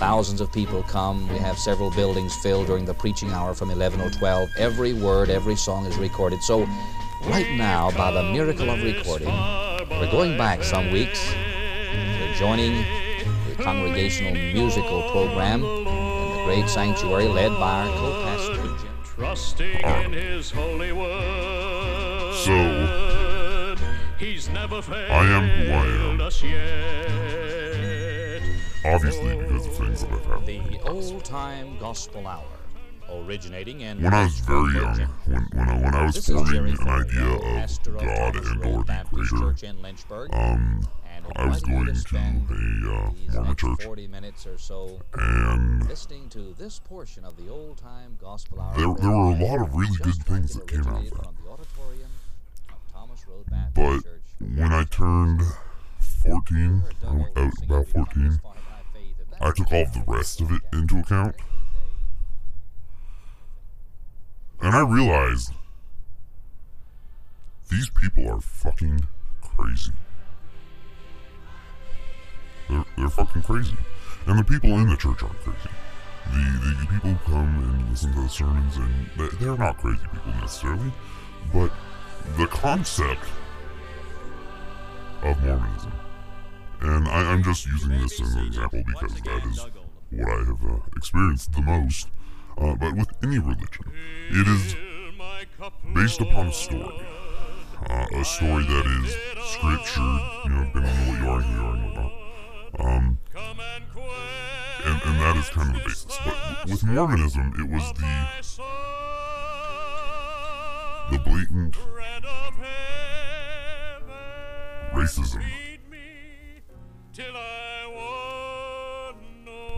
Thousands of people come. We have several buildings filled during the preaching hour from 11 or 12. Every word, every song is recorded. So, right now, by the miracle of recording, we're going back some weeks. We're joining the congregational musical program in the great sanctuary led by our co-pastor. Jim. Trusting ah. in his holy word. So, He's never failed I am who I am. Obviously, because of things that I've had. The old time gospel hour, originating in When I was very young, when when I, when I was forming an idea of God and or the Creator, Church in Lynchburg. um, I was going to a uh, Mormon church, 40 minutes or so and listening to this portion of the old time gospel hour. There- there were a lot of really good things that came out of that. From the auditorium of Thomas Road Baptist but when I turned 14, I, I, about 14, fought by faith, and I took all the rest of it into account, and I realized these people are fucking crazy. They're, they're fucking crazy. And the people in the church aren't crazy. The, the people who come and listen to the sermons, and they- they're not crazy people necessarily, but the concept of Mormonism. And I, I'm just using this as an example because that is what I have uh, experienced the most. Uh, but with any religion, it is based upon a story. Uh, a story that is scripture, you know, depending on what you are and whatnot. Um, and, and that is kind of the basis. But with Mormonism, it was the the blatant racism.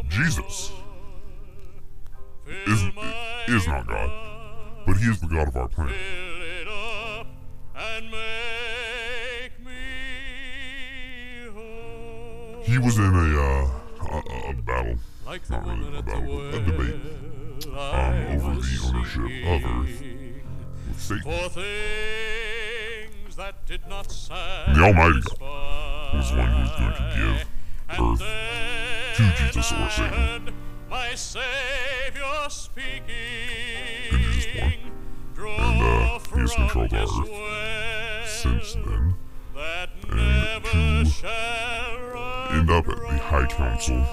Jesus is is not God, but He is the God of our planet. He was in a uh, a, a battle, not really a battle, a debate um, over the ownership of Earth with Satan. For things that did not And the Almighty God was the one who was going to give Earth to Jesus or Satan. My Savior speaking. in Jesus' born. And uh, He has controlled our Earth since then. That And never to shall end up at the High Council,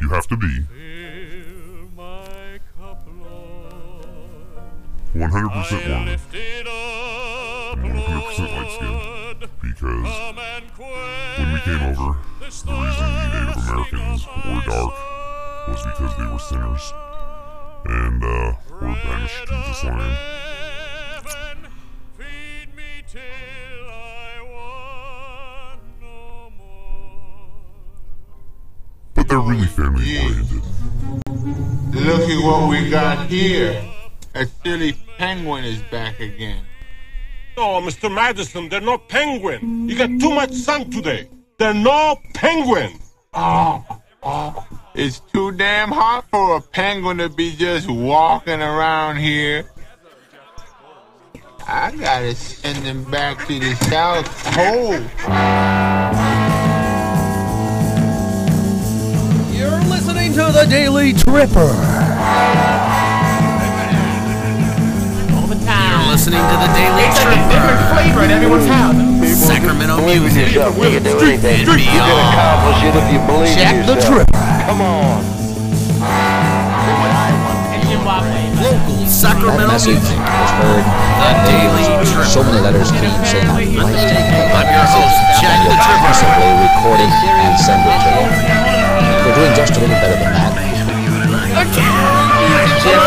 you have to be Fill my cup, Lord. 100% I Mormon lift it up, and 100% light Lord. Because Come and quench when we came over, this the reason the Native thirsting Americans were dark was because they were sinners and uh, were banished to this land. Heaven, feed me till I want no more. But they're really family oriented. Look at what we got here. A silly penguin is back again. No, Mr. Madison, they're not penguin. You got too much sun today. They're no penguin. Oh, oh, it's too damn hot for a penguin to be just walking around here. I gotta send them back to the South Pole. You're listening to the Daily Tripper. Listening to the Daily It's like a different flavor in everyone's house. Sacramento music yourself. You can do anything. and You can beyond. accomplish it if you believe Check in the yourself. Tripper. Come on. Local That Sacramento message music. was heard. The Daily Tripper. So many letters came saying, I'd like to have I'm your host, Jack the Tripper. possibly record it and send it to you. We're doing just a little better than that. Your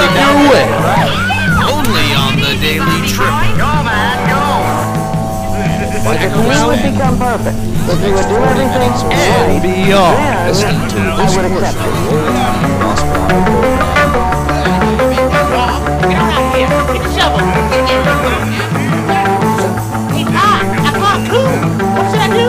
way. Only We would become perfect. If we would do everything And right, beyond. Listening to I this would accept it. the old time gospel hour program. Get on out here. Get a shovel. It's hot. I can't cool. What should I do?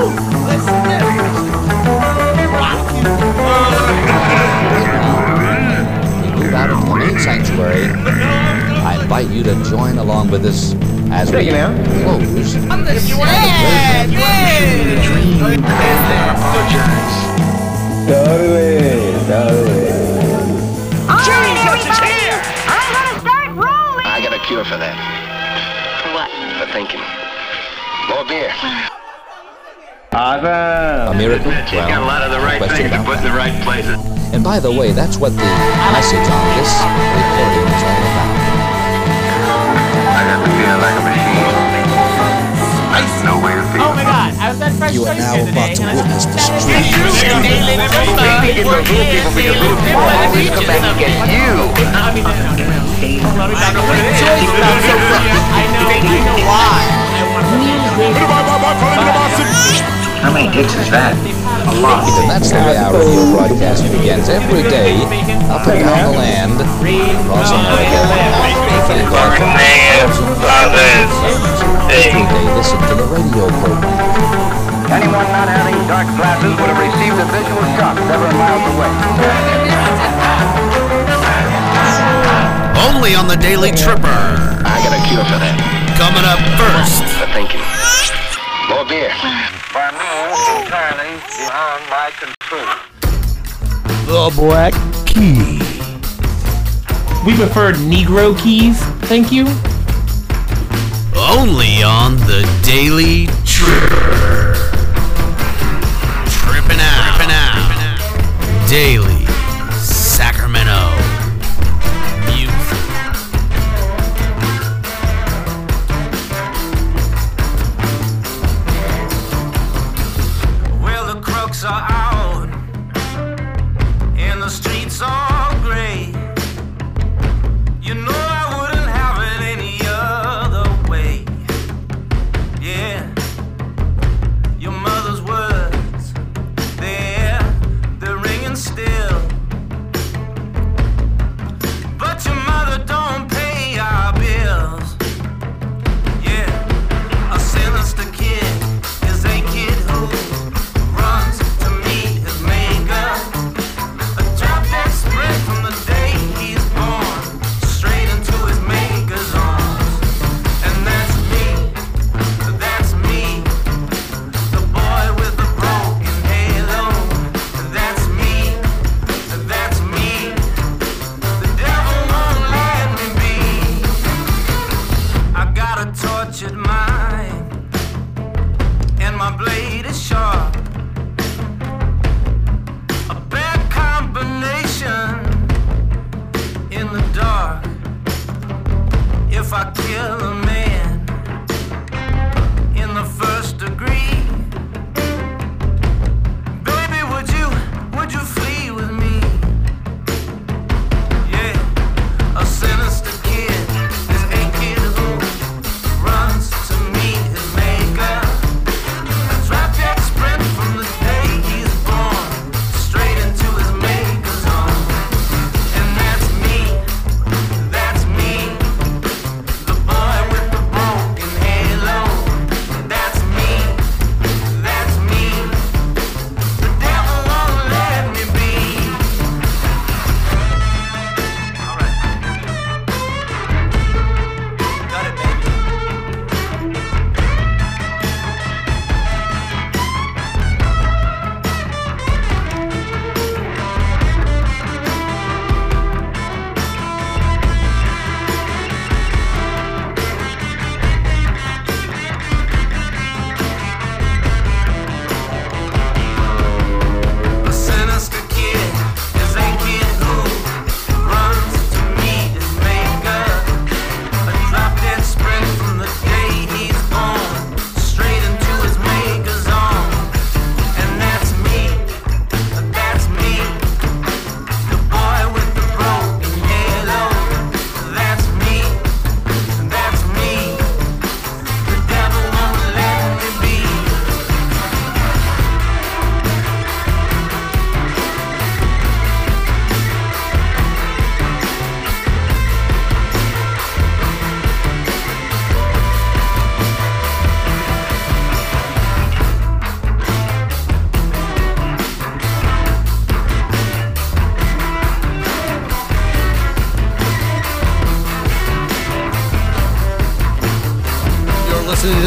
We move out into the main sanctuary. I invite you to join along with us as we close. I'm the shit. Totally, totally. Jesus is here! I'm gonna start rolling! I got a cure for that. For what? For thinking. More beer. Awesome. A miracle? You got a Well, lot of the no right things to about put in the right places. And by the way, that's what the message on this recording is all about. I got to feel like a machine. No way to feel. Oh my god, I was at Fresh You are now about to witness the said, street "That's true, music. Daily Tripper, Speaking of little people, because little people always come back and get you. I mean, know, I know why. I want to How many dicks is that? A lot. And that's the way our radio broadcast begins every day, up and down the land, across America. Thank God Every day, listen to the radio program. Anyone not having dark glasses would have received a visual shock several miles away. Only on the Daily Tripper. I got a cure for that. Coming up first. For thinking. More beer. For me, entirely beyond my control. The Black Key. We prefer Negro keys, thank you. Only on the Daily Tripper. Tripping out. Tripping out. Daily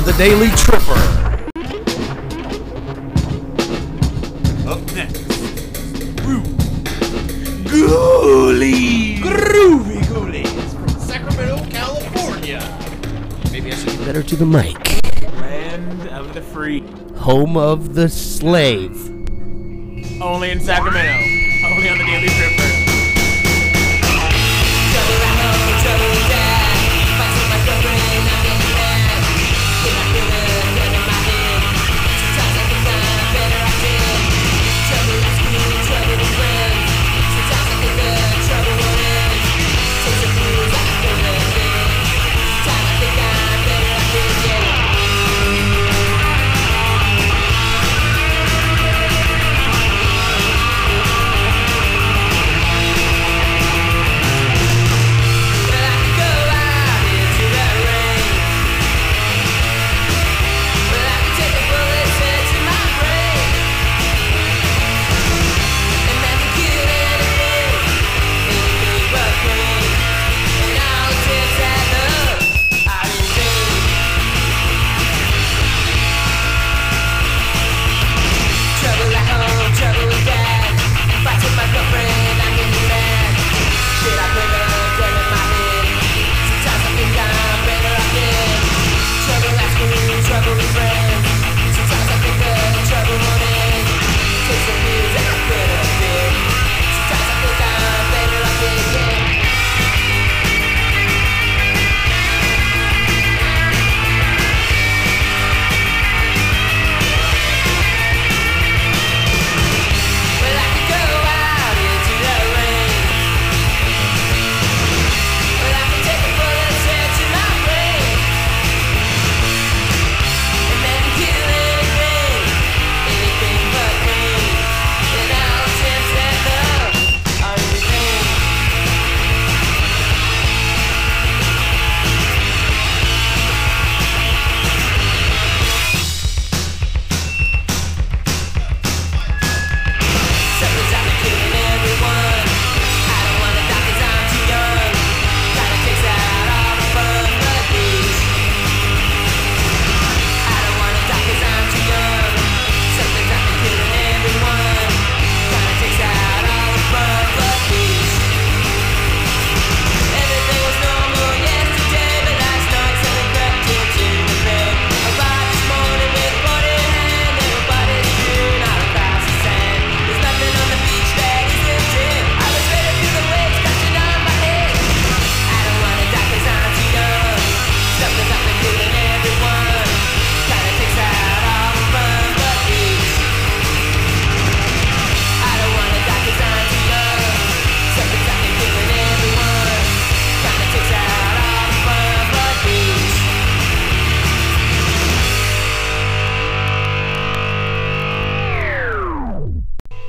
the Daily Tripper. Up next, Groovy Ghoulies. Groovy Ghoulies from Sacramento, California. Maybe I should get better to the mic. Land of the free. Home of the slave. Only in Sacramento.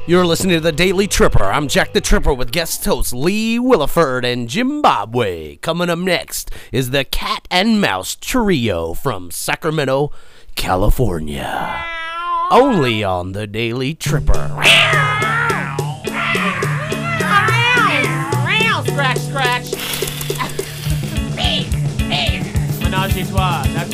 You're listening to The Daily Tripper. I'm Jack the Tripper with guest hosts Lee Williford and Jimbobway. Coming up next is the Cat and Mouse Trio from Sacramento, California. Only on The Daily Tripper. scratch, scratch. Menage a trois.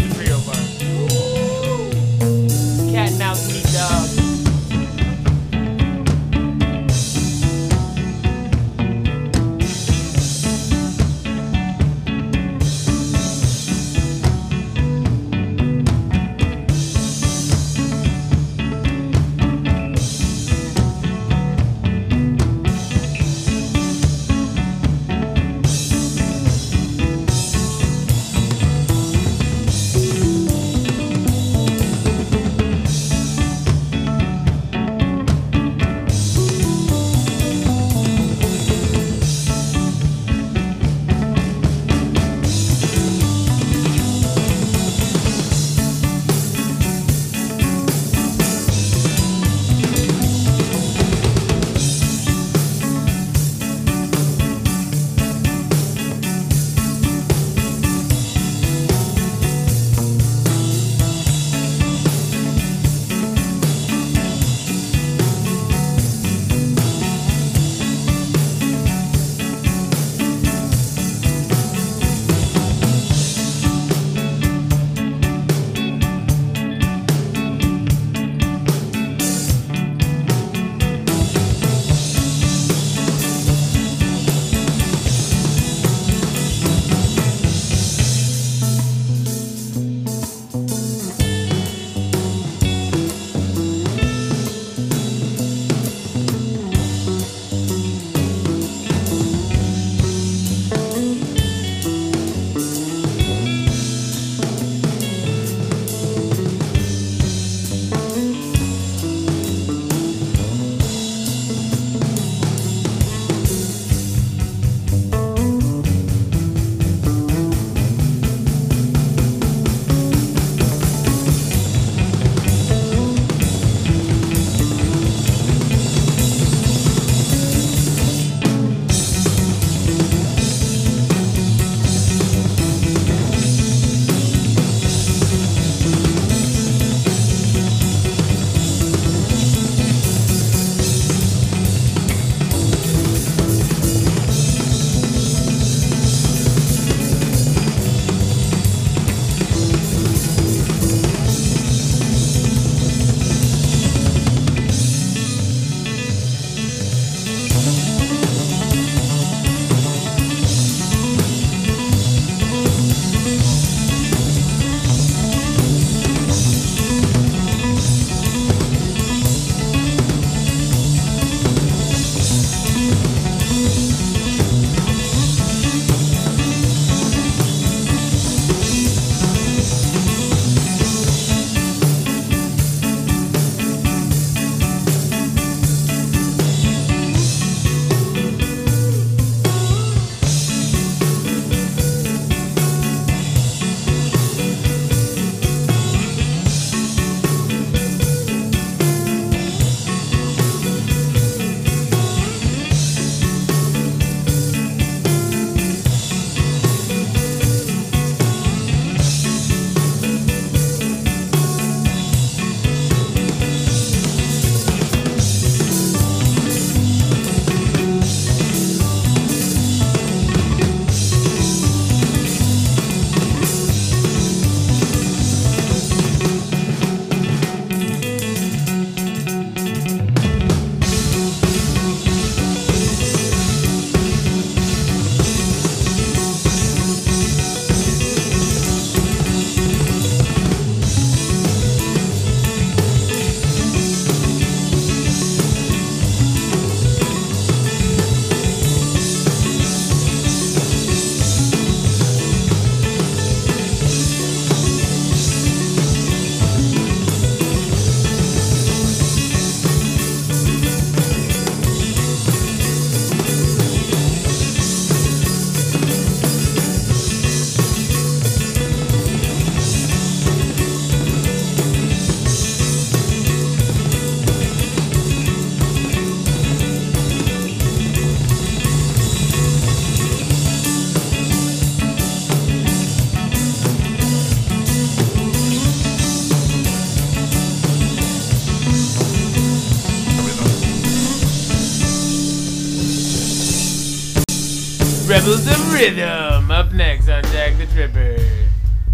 Rhythm. Up next on Jack the Tripper.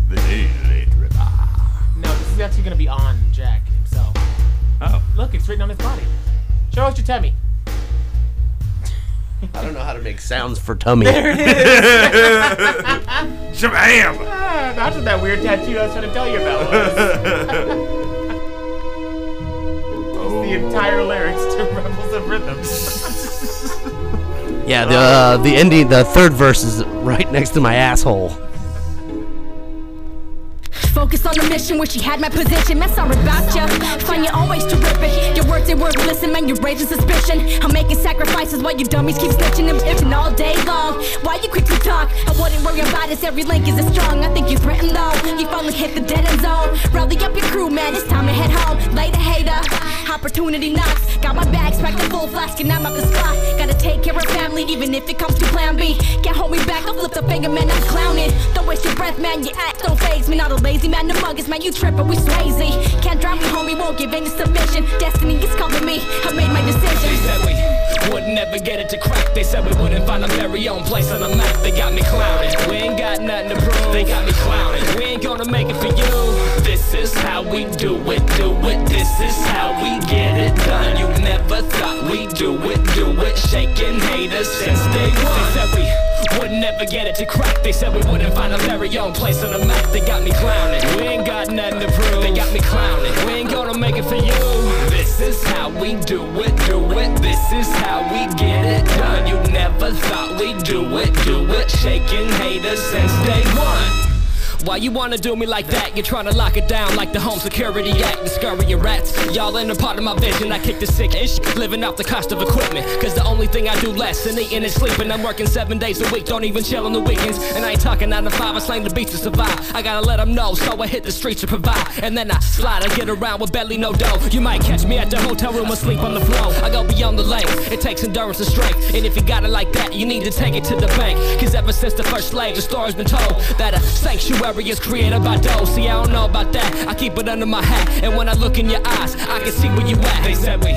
The Daily Tripper. No, this is actually gonna be on Jack himself. Oh. Look, it's written on his body. Show us your tummy. I don't know how to make sounds for tummy. There it is. Shabam! Ah, that's what that weird tattoo I was trying to tell you about was. It's the entire lyrics to Rebels of Rhythm. Yeah, the uh, the ending, the third verse is right next to my asshole. Focus on the mission where she had my position. Man, sorry about ya. Find your own ways to rip it. Your words ain't worth listen, man. You're raising suspicion. I'm making sacrifices while you dummies keep snitching and biffing all day long. Why you quick to talk? I wouldn't worry about it. Every link is a strong. I think you threatened though. You finally hit the dead end zone. Rally up your crew, man. It's time to head home. Later, hater. Opportunity knocks. Got my bags packed a full flask and I'm at the spot. Gotta take care of family, even if it comes to plan B. Can't hold me back. I'll flip the finger, man. I'm clowning. Don't waste your breath, man. Your act don't phase me. Not a lazy man. The muggers, man. You trippin', we swayzy. Can't drive me home. We won't give any submission. Destiny is calling me. I made my decision. They said we would never get it to crack. They said we wouldn't find our very own place on the map. They got me clowning. We ain't got nothing to prove. They got me clowning. We ain't gonna make it for you. This is how we do it, do it. This is how we get it done. You never thought we'd do it, do it. Shaking haters since day one. They said we would never get it to crack. They said we wouldn't find a very own place on the map. They got me clowning. We ain't got nothing to prove. They got me clowning. We ain't gonna make it for you. This is how we do it, do it. This is how we get it done. You never thought we'd do it, do it. Shaking haters since day one. Why you wanna do me like that? You're trying to lock it down like the Home Security Act. Your rats. Y'all ain't a part of my vision. I kick the sick ish, living off the cost of equipment. Cause the only thing I do less than eating and sleeping. I'm working seven days a week, don't even chill on the weekends. And I ain't talking nine to five, I slang the beats to survive. I gotta let them know, so I hit the streets to provide. And then I slide, I get around with barely no dough. You might catch me at the hotel room asleep on the floor. I go beyond the lane, it takes endurance and strength. And if you got it like that, you need to take it to the bank. Cause ever since the first slave, the story's been told that a sanctuary is created by dough. See, I don't know about that, I keep it under my hat. And when I look in your eyes, I can see where you at. They said we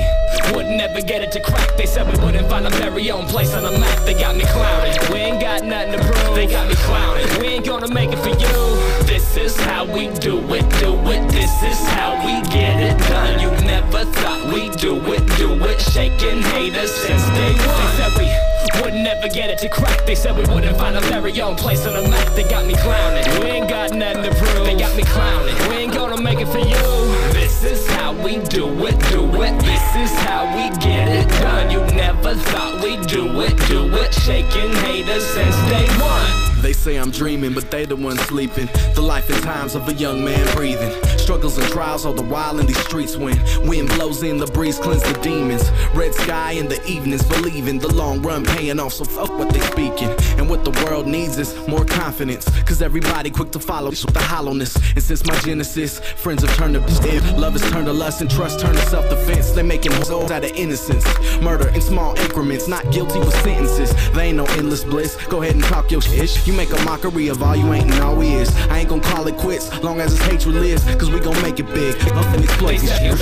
would never get it to crack. They said we wouldn't find our very own place on the map. They got me clowning. We ain't got nothing to prove. They got me clowning. We ain't gonna make it for you. This is how we do it, do it. This is how we get it done. You never thought we'd do it, do it. Shaking haters since day one. They said we would never get it to crack. They said we wouldn't find our very own place on the map. They got me clowning. We ain't got nothing to prove. They got me clowning. We ain't gonna make it for you. This is how we do it, do it. This is how we get it done. You never thought we'd do it, do it. Shaking haters since day one. They say I'm dreaming, but they the ones sleeping. The life and times of a young man breathing. Struggles and trials all the while in these streets when wind blows in, the breeze cleanse the demons. Red sky in the evenings, believing the long run paying off, so fuck what they speaking. And what the world needs is more confidence. Cause everybody quick to follow with the hollowness. And since my genesis, friends have turned to stiff. Love has turned to lust and trust turned to self defense. They making souls out of innocence. Murder in small increments, not guilty with sentences. They ain't no endless bliss. Go ahead and talk your shit. You make a mockery of all you ain't and all we is. I ain't gonna call it quits, long as this hatred lives. Cause we gon' make it big. Nothing exploit these shit.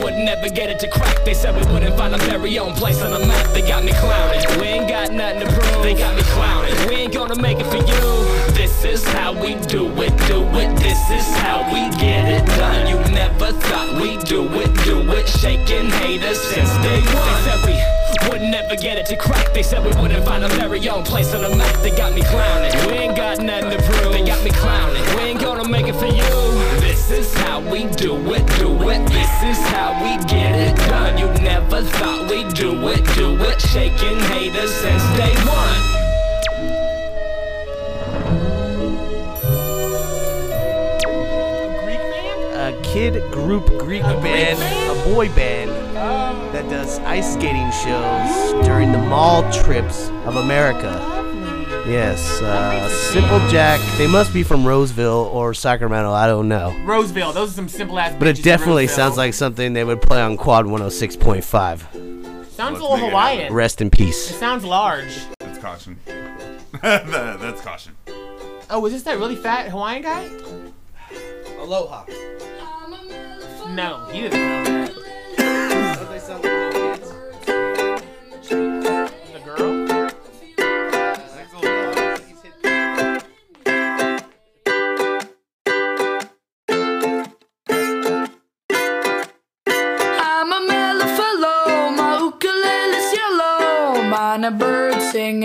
Would never get it to crack. They said we wouldn't find our very own place on the map. They got me clowning. We ain't got nothing to prove. They got me clowning. We ain't gonna make it for you. This is how we do it, do it. This is how we get it done. You never thought we'd do it, do it. Shaking haters since day one. They said we would never get it to crack. They said we wouldn't find our very own place on the map. They got me clowning. We ain't got nothing to prove. They got me clowning. We ain't gonna make it for you. This is how we do it, do it. This is how we get it done. You never thought we'd do it, do it. Shaking haters since day one. A kid group Greek band, a boy band that does ice skating shows during the mall trips of America. Yes, uh, Simple Jack. They must be from Roseville or Sacramento. I don't know. Roseville. Those are some simple ass. But it definitely sounds like something they would play on Quad 106.5. Sounds a little Hawaiian. Rest in peace. It sounds large. That's caution. That- That's caution. Oh, was this that really fat Hawaiian guy? Aloha. No, he didn't sound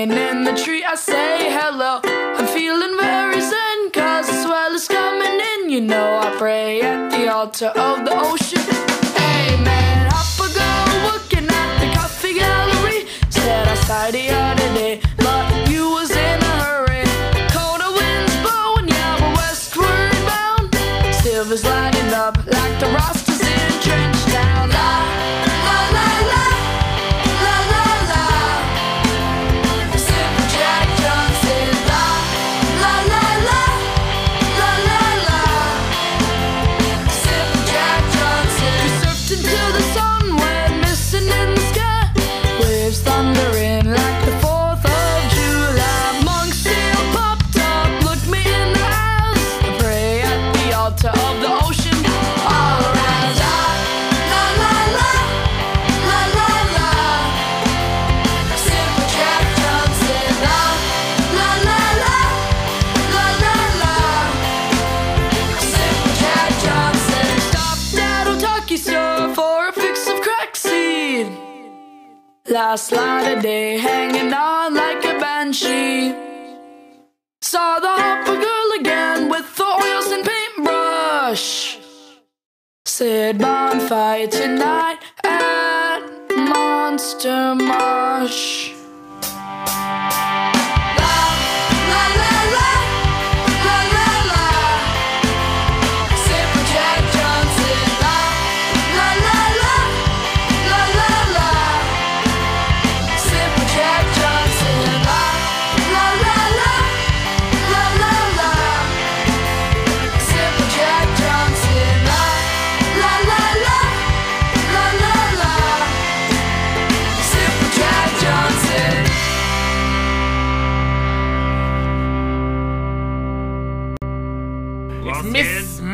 singing in the tree. I say hello. I'm feeling very zen, cause the swell is coming in. You know, I pray at the altar of the ocean. Last light of day hanging on like a banshee. Saw the hopper girl again with the oils and paintbrush. Said bonfire tonight at Monster Marsh.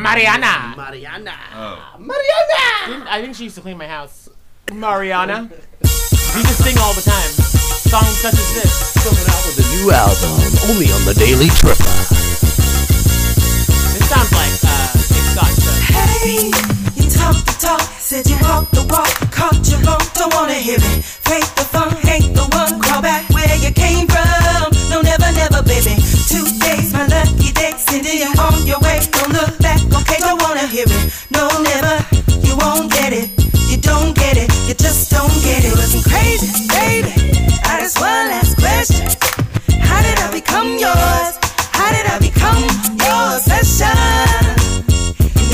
Miss Mariana. Mariana. Mariana. I think she used to clean my house. Mariana. We just sing all the time. Songs such as this. Coming out with a new album, only on the Daily Tripper. This sounds like uh, it's got the. Hey, you talk the talk, said you walk the walk, caught you long, don't wanna hear it. Fake the fun, ain't the one, crawl back where you came from. No, never, never, baby. Two days, my lucky day, sending you on your way. Don't look back, okay, don't wanna hear it. No, never, you won't get it. You don't get it, you just don't get it. Wasn't crazy, baby. I just one last question. How did I become yours? How did I become your obsession?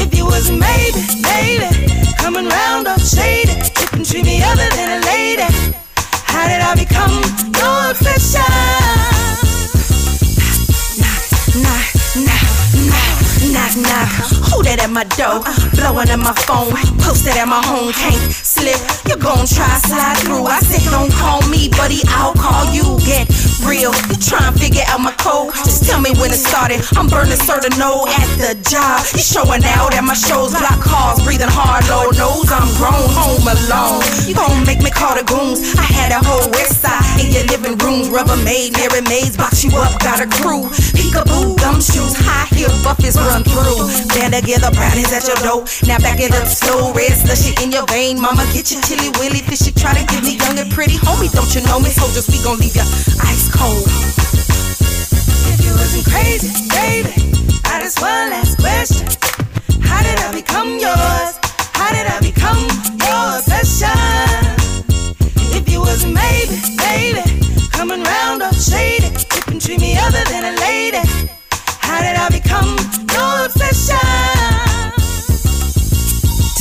If you was maybe, maybe coming round up shady, you can treat me other than a lady. How did I become your obsession? Knock. Who that at my door? Blowing at my phone, posted at my home. Can't slip, you gon' try slide through. I said don't call me, buddy, I'll call you. Get real, try and figure out my code. Just tell me when it started. I'm burning certain no at the job. You showing out at my shows, block cars, breathing hard, low nose. I'm grown, home alone. You gon' make me call the goons. I had a whole west side in your living rooms, rubber made, Mary Maids box you up, got a crew. Peekaboo, gumshoes, high heel buffets run through. Band together, brownies at your door. Now back it up slow, red slushy in your vein. Mama, get your chilly willy fishy. Try to give me young and pretty. Homie, don't you know me? Soldiers, we gon' leave ya ice cold. If you wasn't crazy, baby, I just one last question. How did I become yours? How did I become your obsession? If you wasn't maybe, baby, coming round up shady, you treat me other than a lady. How did I become your obsession?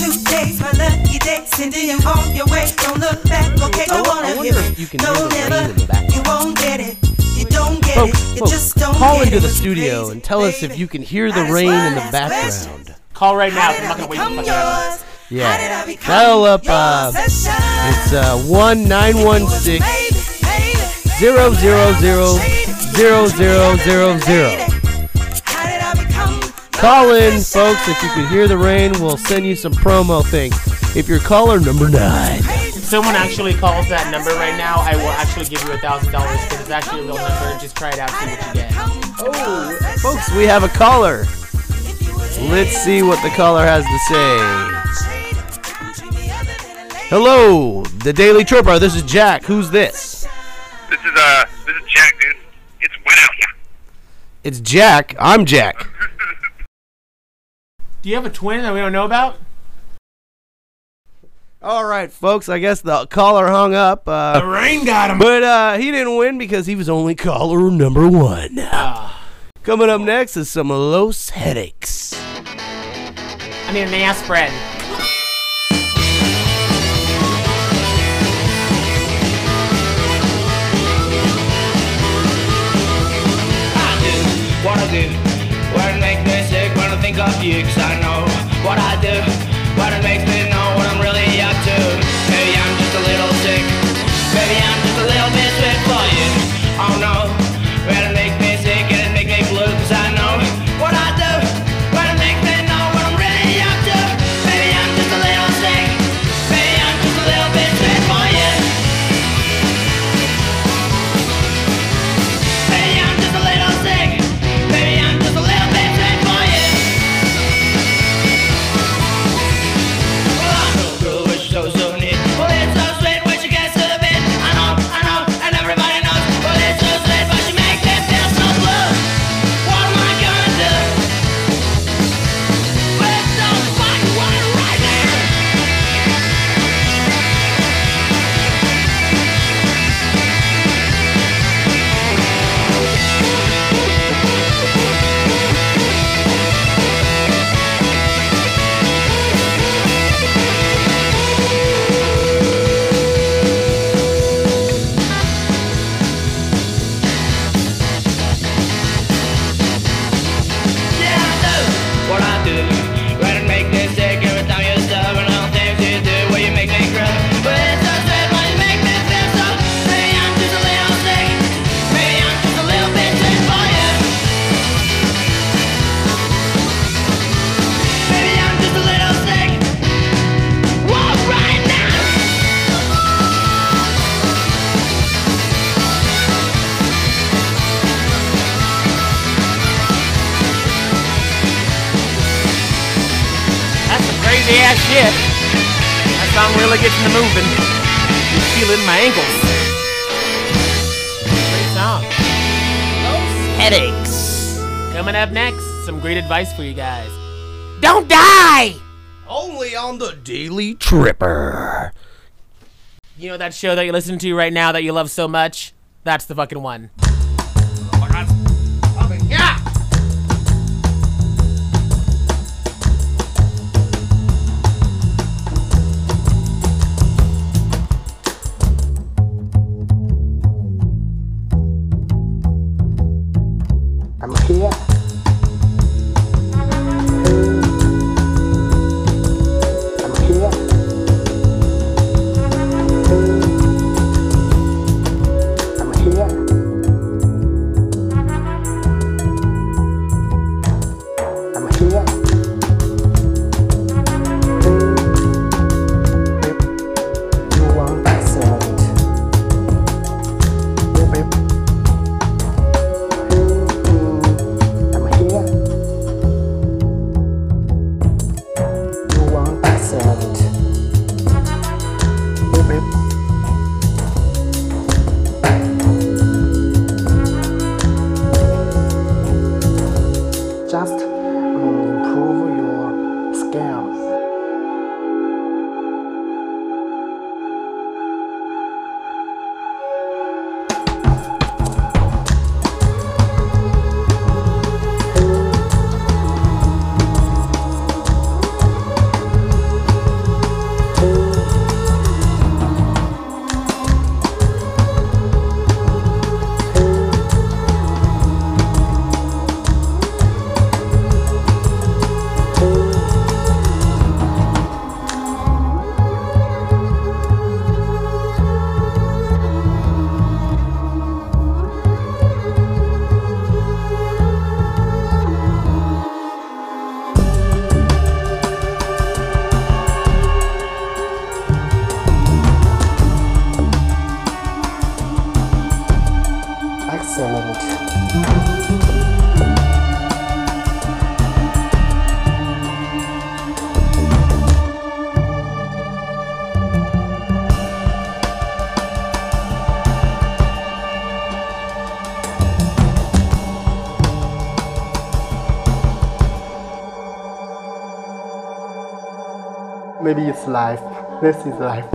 Two days, my lucky day, sending you on your way. Don't look back, okay? Don't I wanna wonder hear if it. you can no, hear the rain in the background. You won't get it. You don't get Folks, it. You folks, just don't call into it. the studio and tell us if you can hear the rain in the background. Call right now. I'm not gonna wait for fucking. Yeah. Dial up, uh, it's uh, 1 916 000 0000. Call in, folks. If you can hear the rain, we'll send you some promo things. If you're caller number nine. If someone actually calls that number right now, I will actually give you a thousand dollars because it's actually a real number. Just try it out, see what you get. Oh, folks, we have a caller. Let's see what the caller has to say. Hello, the Daily Trooper. This is Jack. Who's this? This is uh, this is Jack, dude. It's wet out here. It's Jack. I'm Jack. Uh-huh. Do you have a twin that we don't know about? All right, folks. I guess the caller hung up. Uh, the rain got him. But uh, he didn't win because he was only caller number one. Uh, Coming up next is some Los Headaches. I need an aspirin. I do what I do think of you, cause I know what I do. advice for you guys. Don't die! Only on the Daily Tripper. You know that show that you're listening to right now that you love so much? That's the fucking one. Maybe it's life. This is life.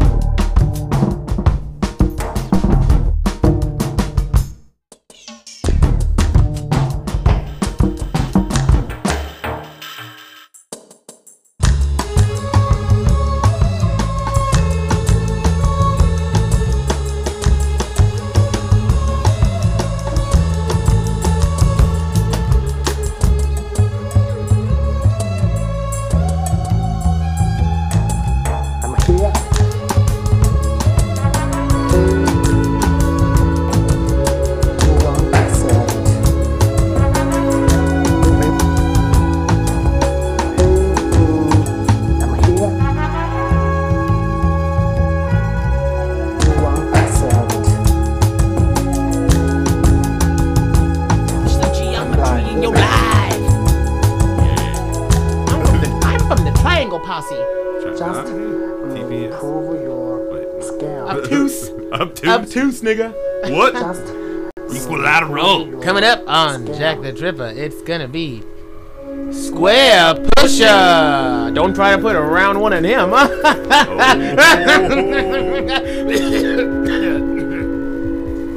Obtuse, nigga. What? Just Equilateral. Oh, coming up on Jack Tha Tripper, it's gonna be Square Pusher. Don't try to put a round one in him.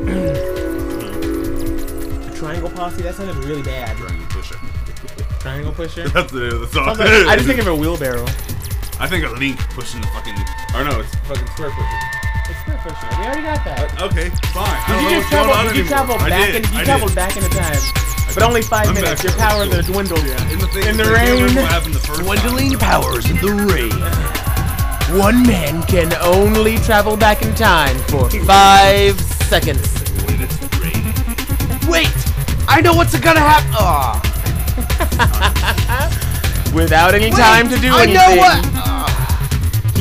Oh. Triangle Posse. That sounded really bad. Triangle Pusher. Triangle Pusher. That's the name of the song. I just think of a wheelbarrow. I think a Link pushing the fucking. Or no, it's fucking Square Pusher. It's We already got that. Uh, okay, fine. Did you just travel? Did you travel I back did, in? You I traveled back in the time, but only 5 I'm minutes. Your powers the are dwindled In the thing in the I rain. what the first Dwindling powers in the rain. One man can only travel back in time for five seconds. Wait, I know what's gonna happen. Oh. Without any Wait, time to do I anything. know what.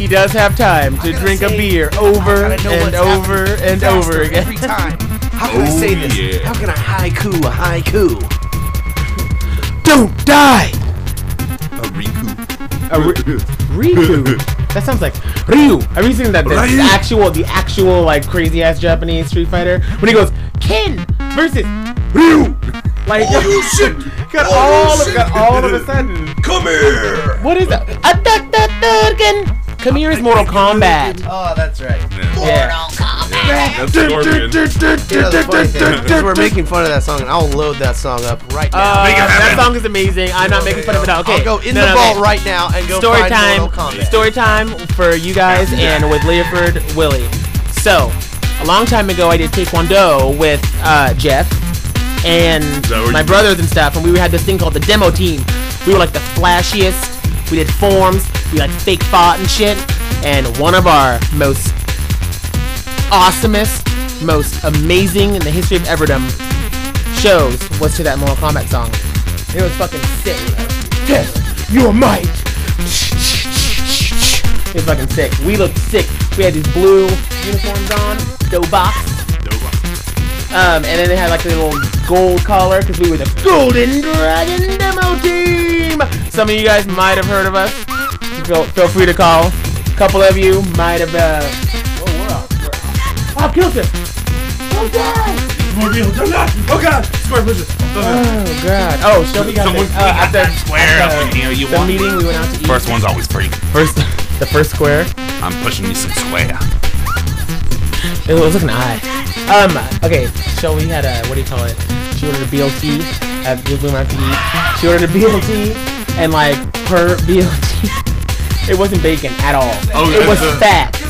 He does have time to drink a beer over and over and over again. every time. How can I Oh, say this? yeah. How can I haiku a haiku? Don't die. A Riku. A ri- Riku. That sounds like Ryu. Have you seen that? The Ryu. actual, the actual like crazy ass Japanese Street Fighter when he goes Ken versus Ryu. Like Oh, shit. got Oh, all of shit. got all of a sudden. Come here. What is that? Attack that Ken. Come here is Mortal Kombat. Oh, that's right. Yeah. That's Scorpion. You know, the funny thing is we're making fun of that song, and I'll load that song up right now. Uh, that song is amazing. I'm not making fun of it. now. Okay, I'll go in No, the no, vault okay. right now and go story find time. Mortal Kombat. Story time for you guys and with Leoford Willie. So, a long time ago, I did Taekwondo with uh, Jeff and my brothers and stuff, and we had this thing called the demo team. We were like the flashiest. We did forms. We like fake fought and shit. And one of our most awesomest, most amazing in the history of Everdom shows was to that Mortal Kombat song. It was fucking sick. Test your might. It was fucking sick. We looked sick. We had these blue uniforms on, Dobok. Um, and then they had like a little gold collar because we were the Golden Dragon Demo Team. Some of you guys might have heard of us. Feel, feel free to call. A couple of you might have. Uh, oh, we're up. We're up. Oh, killed him. Oh god. Oh god! Square Pusher. Oh god. Oh, Shelby got Someone the, uh, at the, that square. at the, You know, you the want- meeting we went out to eat. First one's always free. First, the first square. I'm pushing me some square. It was looking high. Um. Okay. Shelby had a what do you call it? She ordered a BLT at we went out to eat. She ordered a BLT and like her BLT, it wasn't bacon at all. Oh, it was a- fat.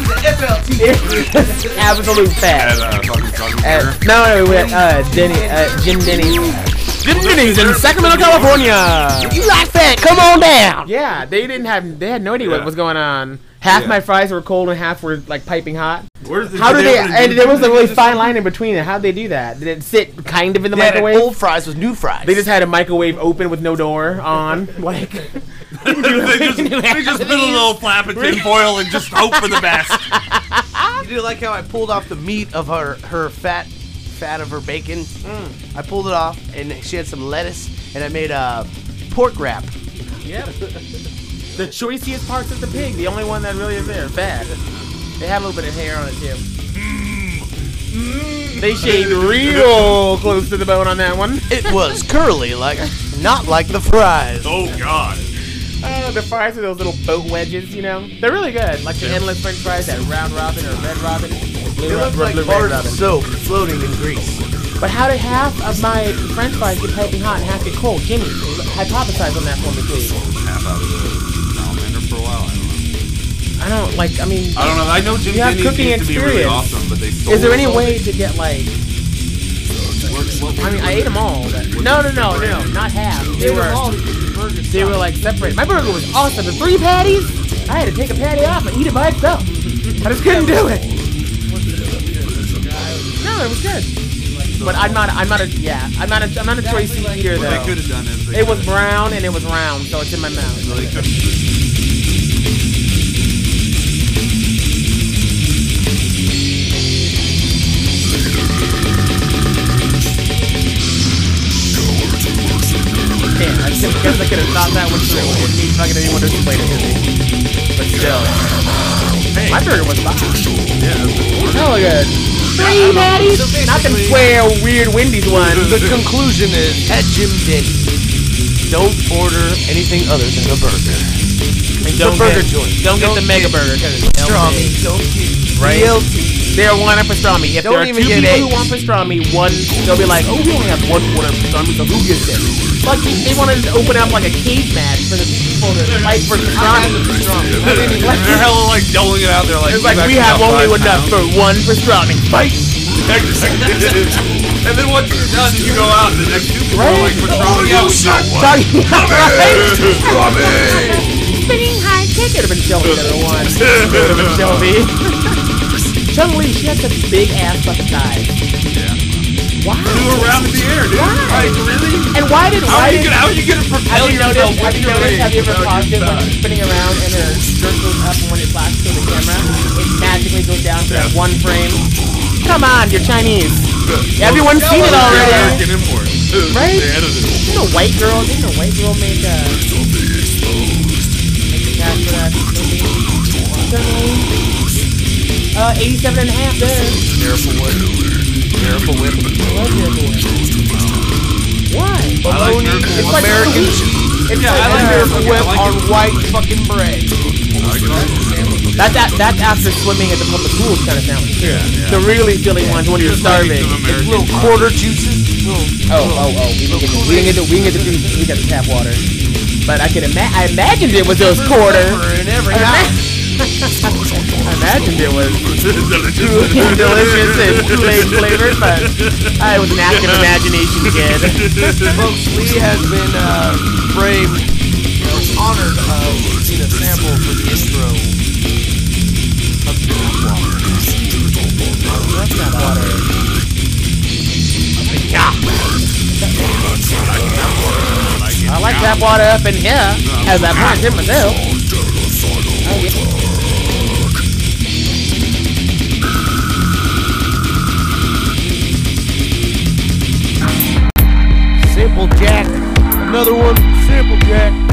It was absolute fat. At uh, fucking fucking Uh, no, no, we had uh, Denny, uh, Jim Denny's. Jim Denny's in Sacramento, California. You like fat? Come on down. Yeah, they didn't have. They had no idea what was going on. Half Yeah. my fries were cold and half were like piping hot. Where's the- How did they they? And do- there was a really fine line in between it. How'd they do that? Did it sit kind of in the They had microwave? old fries with new fries. They just had a microwave open with no door on. Like they just, they just put a little flap of tinfoil and just hope for the best. You do like how I pulled off the meat of her her fat fat of her bacon? Mm. I pulled it off, and she had some lettuce, and I made a pork wrap. Yep. the choicest parts of the pig, the only one that really is there, fat. They had a little bit of hair on it too. Mm. They shaved mm. real close to the bone on that one. It was curly, like not like the fries. Oh god. Oh like the fries are those little boat wedges, you know? They're really good. Like the endless French fries, at round robin or red robin. Blue They ro- look ro- like blue bars of soap floating in grease. But how did half of my French fries get piping hot and half get cold? Jimmy, hypothesize on that for me, please. Half out of the I don't know. I don't like. I mean, I don't know. I know Jim you have Denny's cooking used to be really experience. awesome, but they Is there any sold way to get like? I mean, I ate them all. But no, no, no, no, no, not half. They were. all because burger's They were like separate. My burger was awesome. The three patties. I had to take a patty off and eat it by itself. I just couldn't do it. No, it was good. But I'm not. I'm not a. Yeah, I'm not a. I'm not a Tracy eater What though. they could have done is they It was could've- brown and it was round, so it's in my mouth. They could. Damn, I just guess I could have thought that one through. It means fucking anyone to explain it to me. But still. My burger was fine. Hella good. Three patties? Not them square, weird Wendy's one. The conclusion is at Jim Denny's, don't order anything other than a burger. And the don't burger get, joint. Don't get the mega burger because it's pastrami. LC. Don't get Right? BLT. They're one up pastrami. If Don't there are even two get people who want pastrami, one they'll be like, oh, we only have one order of pastrami, so who gets it? Like they want to open up like a cage match for the people to fight for pastrami. They're hella like doling it out there like. It's like "We've we have actually only enough five for one pastrami. Fight! and then once you're done, you go out and the next two people are like, Oh, pastrami, yeah, we got one. Talking Pastrami! Spinning high kick. It would have been Shelby that would. It would have been Shelby. Lee, she has such big ass fucking thighs. Yeah. Wow. Flew around in the air, dude. Why? Like, really? And why did How why are you did, gonna how are you gonna propel have you yourself noticed, have you noticed, have you ever paused it when she's spinning around and her skirt goes up and when it flashes to the camera, it magically goes down to that one frame? Come on, you're Chinese. Everyone's seen it already. Right? It. Didn't a white girl, didn't a white girl make uh make the cash for that movie? Certainly. Uh, 87 and a half there. Miracle Whip. Miracle Whip. What Why? Bologna, It's like American. sweet. It's Yeah, like I like Miracle Miracle Whip Whip. I like on it. white fucking bread. That's that, that's after swimming at the public pools kind of sound. Yeah, yeah. The really silly ones when you're starving. some American Little quarter juices. Oh, oh, oh. We didn't get the, we can get the, we can get the juice. We got the tap water. But I could imagine, I imagined it was those quarters. in every I house. I imagined it was delicious and Kool-Aid flavored, but I was an active imagination kid. Folks, Lee has been uh, framed, you know, honored of being a sample for the intro of Tap Water. That's not water. I like tap water up in here, as I point it myself. Oh, yeah. Jack. Another one. Simple Jack.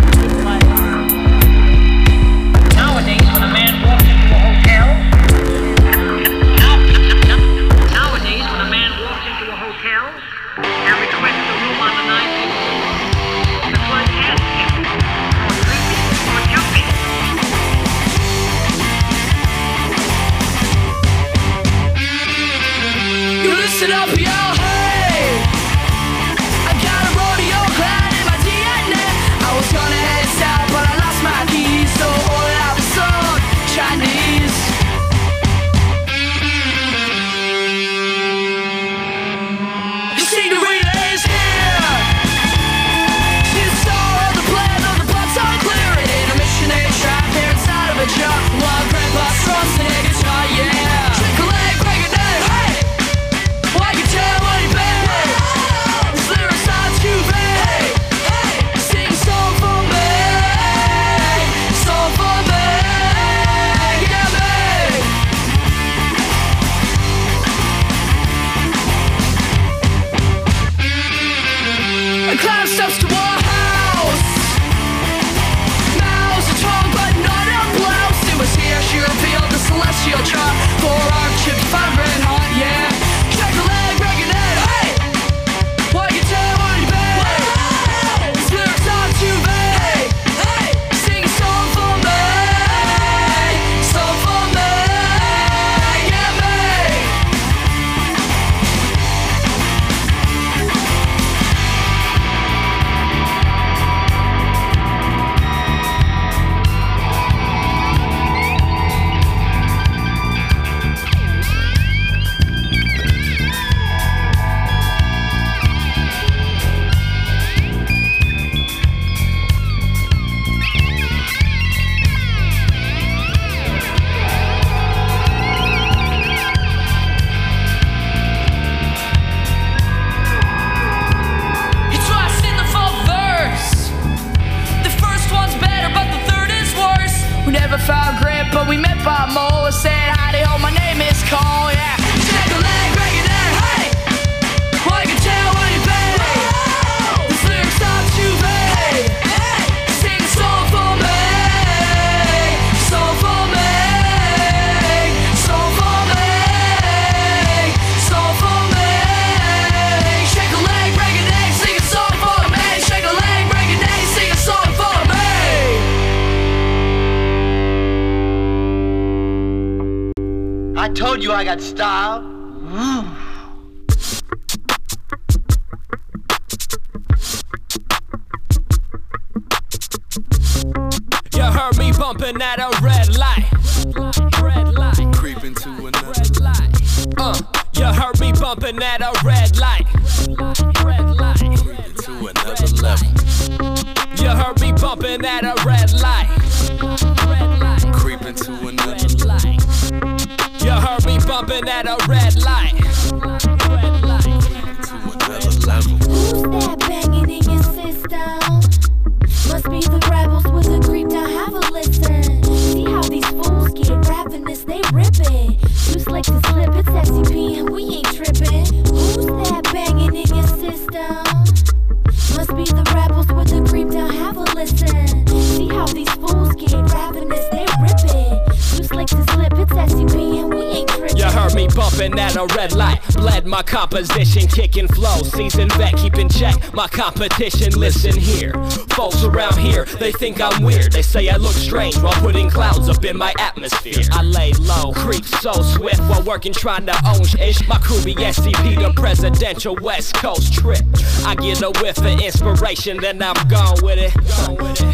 Competition. Listen here. Folks around here, they think I'm weird. They say I look strange while putting clouds up in my atmosphere. I lay low, creep so swift while working trying to own ish. My crew be SCP, the presidential West Coast trip. I get a whiff of inspiration, then I'm gone with it.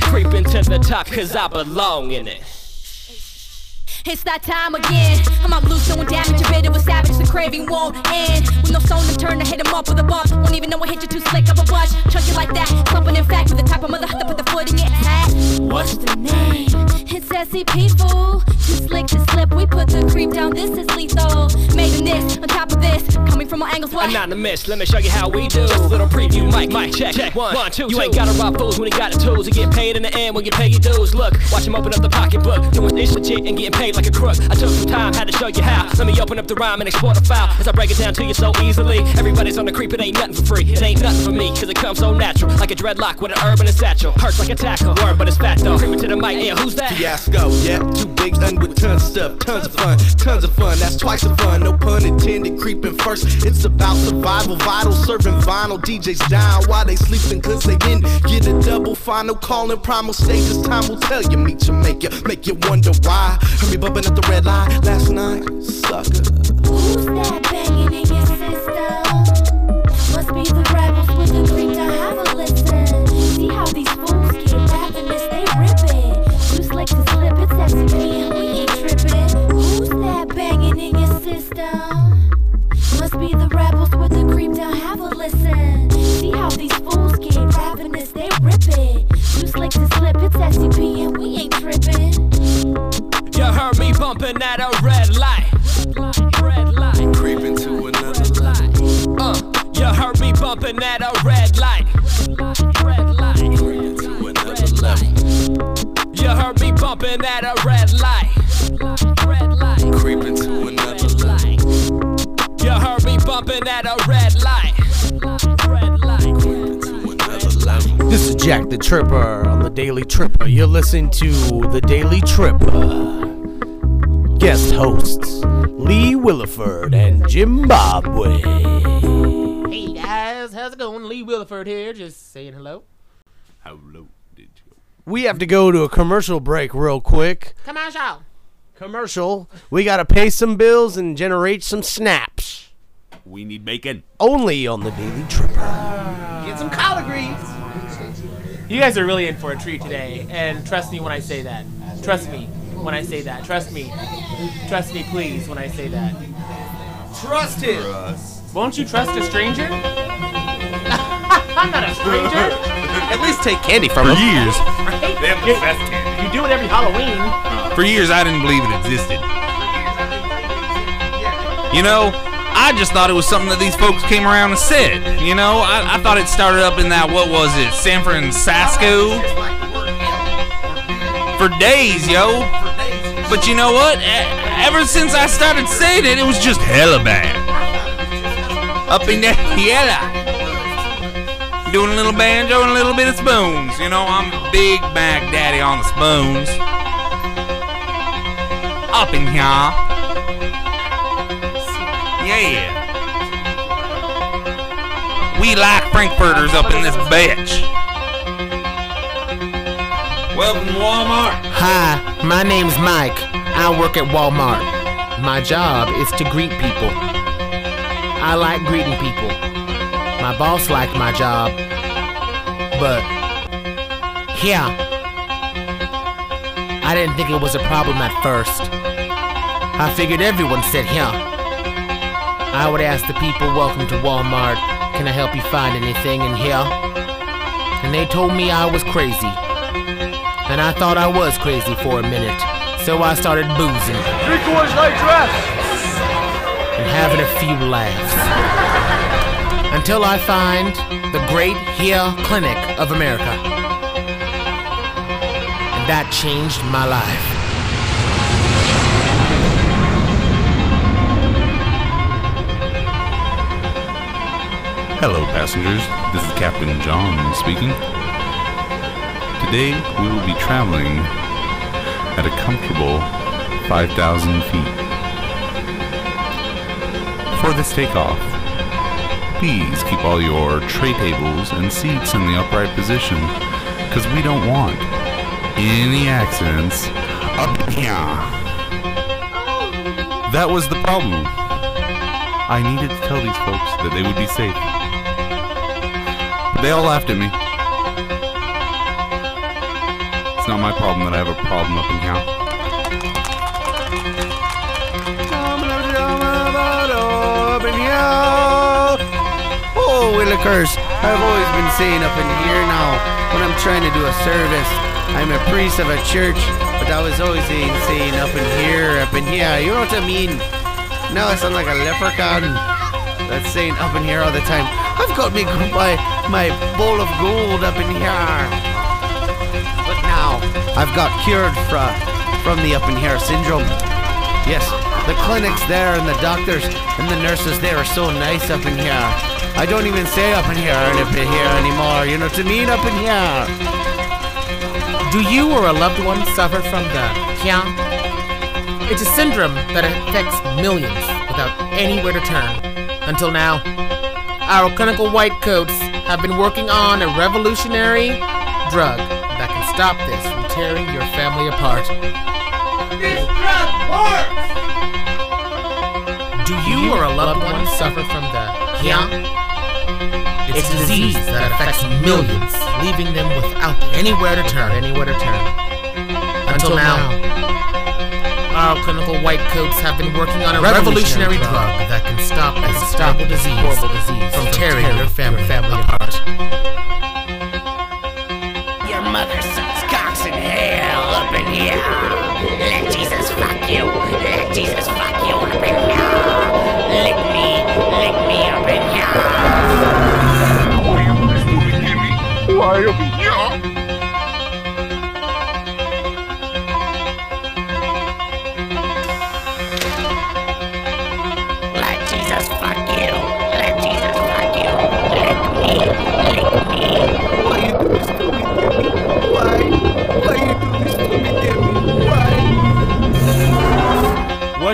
Creeping to the top, cause I belong in it. It's that time again. I'm out loose, doing damage. You bit it with savage, the craving won't end. No stone to turn to hit him up with a bump. Won't even know I hit you too slick of a. Chunk you like that. Slumping in fact with the type of mother to put the foot in your hat. What's the name? It's SCP fool. Too slick to slip. We put the creep down. This is lethal. Made in this, on top of this. Coming from all angles. What? Anonymous, let me show you how we do. Just a little preview, mic, mic, check, check. One, one, two, You ain't gotta rob fools when you got the tools. You get paid in the end when you pay your dues. Look, watch him open up the pocketbook. Doing this legit and getting paid like a crook. I took some time, had to show you how. Let me open up the rhyme and export a file. As I break it down to you so easily. Everybody's on the creep, it ain't nothing for free. It ain't nothing for me, cause it comes so natural. Like a dreadlock with an herb and a satchel. Hurts like a tackle. Word, but it's fat though. Creeping to the mic, yeah, who's that? Fiasco, yeah, too big, done with tons of stuff, tons of fun, tons of fun. That's twice the fun, no pun intended. Creeping first, it's about survival, vital, serving vinyl. DJs down while they sleeping, cause they didn't get a double final. Calling primal stages, time will tell you. Meet your maker, make you wonder why. Heard me bumping at the red line last night, sucker. Who's that banging in your system? Must be the rebels with the creep down. Have a listen. See how these fools get ravenous, they ripping. You slick to slip, it's SCP your system? Must be the rebels with the creep down. Have a listen. See how these fools get ravenous, they ripping. You slick to slip, it's SCP and we ain't tripping. You heard me bumping at a red light. Red light. Creeping to another level. Uh, you heard me bumping at a red light. Red light. Creeping to another level. You heard me bumping at a red light. Jack Tha Tripper on the Daily Tripper. You're listening to the Daily Tripper. Guest hosts Lee Williford and Jimbobway. Hey guys, how's it going? Lee Williford here, just saying hello. Hello, did you? We have to go to a commercial break real quick. Come on, y'all. Commercial. We got to pay some bills and generate some snaps. We need bacon. Only on the Daily Tripper. You guys are really in for a treat today, and trust me when I say that. Trust me when I say that. Trust me. Trust me, please, when I say that. Trust him. Won't you trust a stranger? I'm not a stranger. At least take candy from For him. years, They have the best candy. You do it every Halloween. for years, I didn't believe it existed. You know, I just thought it was something that these folks came around and said. You know, I, I thought it started up in that what was it, San Francisco? For days, yo. But you know what? Ever since I started saying it, it was just hella bad. Up in that yella. Doing a little banjo and a little bit of spoons. You know, I'm Big Mac Daddy on the spoons. Up in here. Yeah. We like Frankfurters up in this bitch. Welcome to Walmart. Hi, my name's Mike. I work at Walmart. My job is to greet people. I like greeting people. My boss liked my job. But, yeah. I didn't think it was a problem at first. I figured everyone said, yeah. I would ask the people, welcome to Walmart. Can I help you find anything in here? And they told me I was crazy. And I thought I was crazy for a minute. So I started boozing Three quarters light dress. and having a few laughs. Until I find the Great Here Clinic of America. And that changed my life. Hello, passengers. This is Captain John speaking. Today we will be traveling at a comfortable 5,000 feet. For this takeoff, please keep all your tray tables and seats in the upright position because we don't want any accidents up here. That was the problem. I needed to tell these folks that they would be safe. They all laughed at me. It's not my problem that I have a problem up in here. Oh, Willikers, I've always been saying up in here now when I'm trying to do a service. I'm a priest of a church, but I was always saying, saying up in here, up in here. You know what I mean? Now I sound like a leprechaun that's saying up in here all the time. I've got me my, my bowl of gold up in here. But now I've got cured from, from the up in here syndrome. Yes, the clinics there and the doctors and the nurses there are so nice up in here. I don't even say up in here and up in here anymore. You know what I mean? Up in here. Do you or a loved one suffer from the Kian? It's a syndrome that affects millions without anywhere to turn. Until now, our clinical white coats have been working on a revolutionary drug that can stop this from tearing your family apart. This drug works! Do you or a loved one suffer from the Kian? It's a disease that affects millions, leaving them without anywhere to turn. Anywhere to turn. Until now, our clinical white coats have been working on a revolutionary drug that can stop this stop disease, horrible disease from tearing your family, family apart. Your mother sucks cocks in hell up in here. Let Jesus fuck you. Let Jesus fuck you up in here. Lick me, lick me up in here. Why up in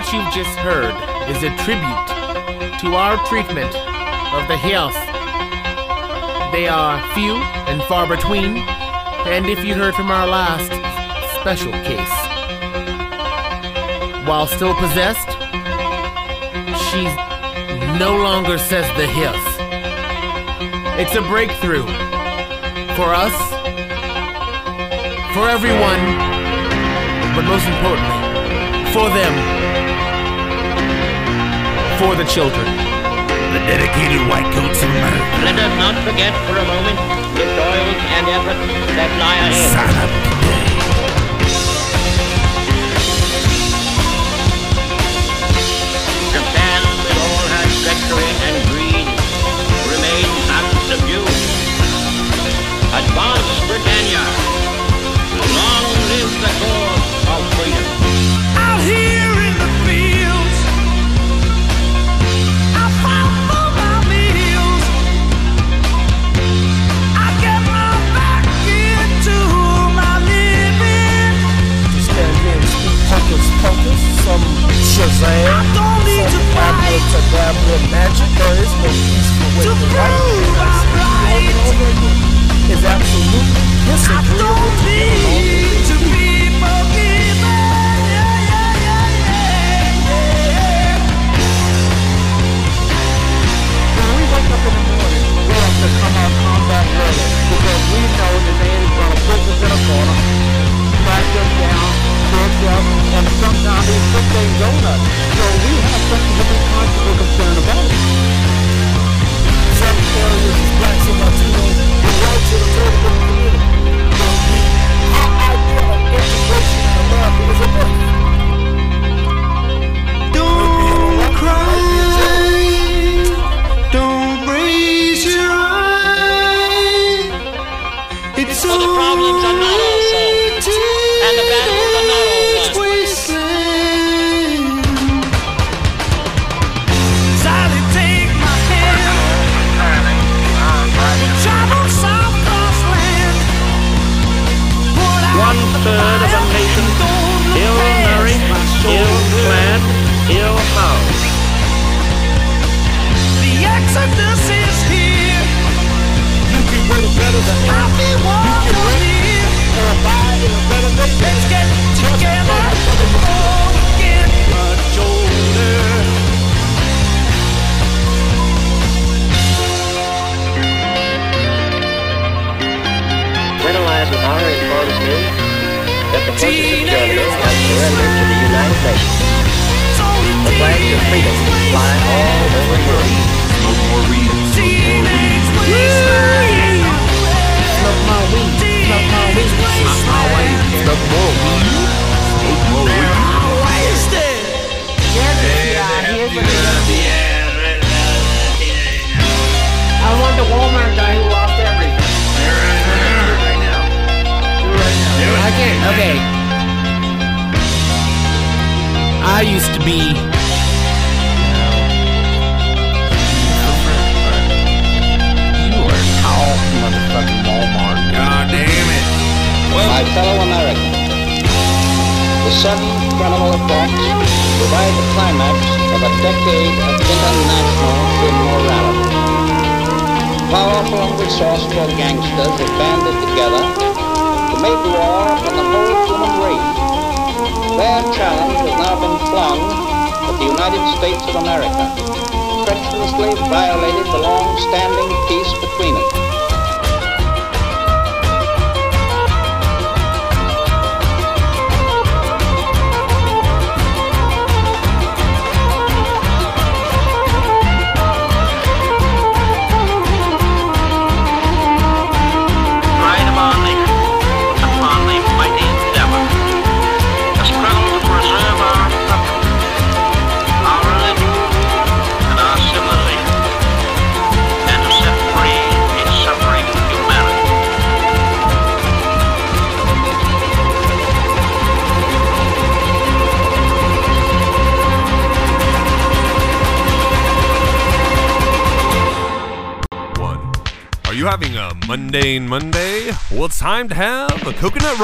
What you've just heard is a tribute to our treatment of the health. They are few and far between, and if you heard from our last special case, while still possessed, she no longer says the hiss. It's a breakthrough for us, for everyone, but most importantly, for them, for the children. The dedicated white coats of America. Let us not forget for a moment the toils and efforts that lie ahead. Sign up today. Japan, with all her treachery and greed, remains unsubdued. Advance, Britannia! Long live the cause of freedom! Some Shazam, some abracadabra magic. There is no peaceful way to life. And I see you over and over again is absolutely disagreeable to When we wake up in the morning, we have to come out combat ready because we know that they ain't gonna push us in a corner, us down, push us, and sometimes they put things on us. So we have something to be constantly is of is. Don't cry,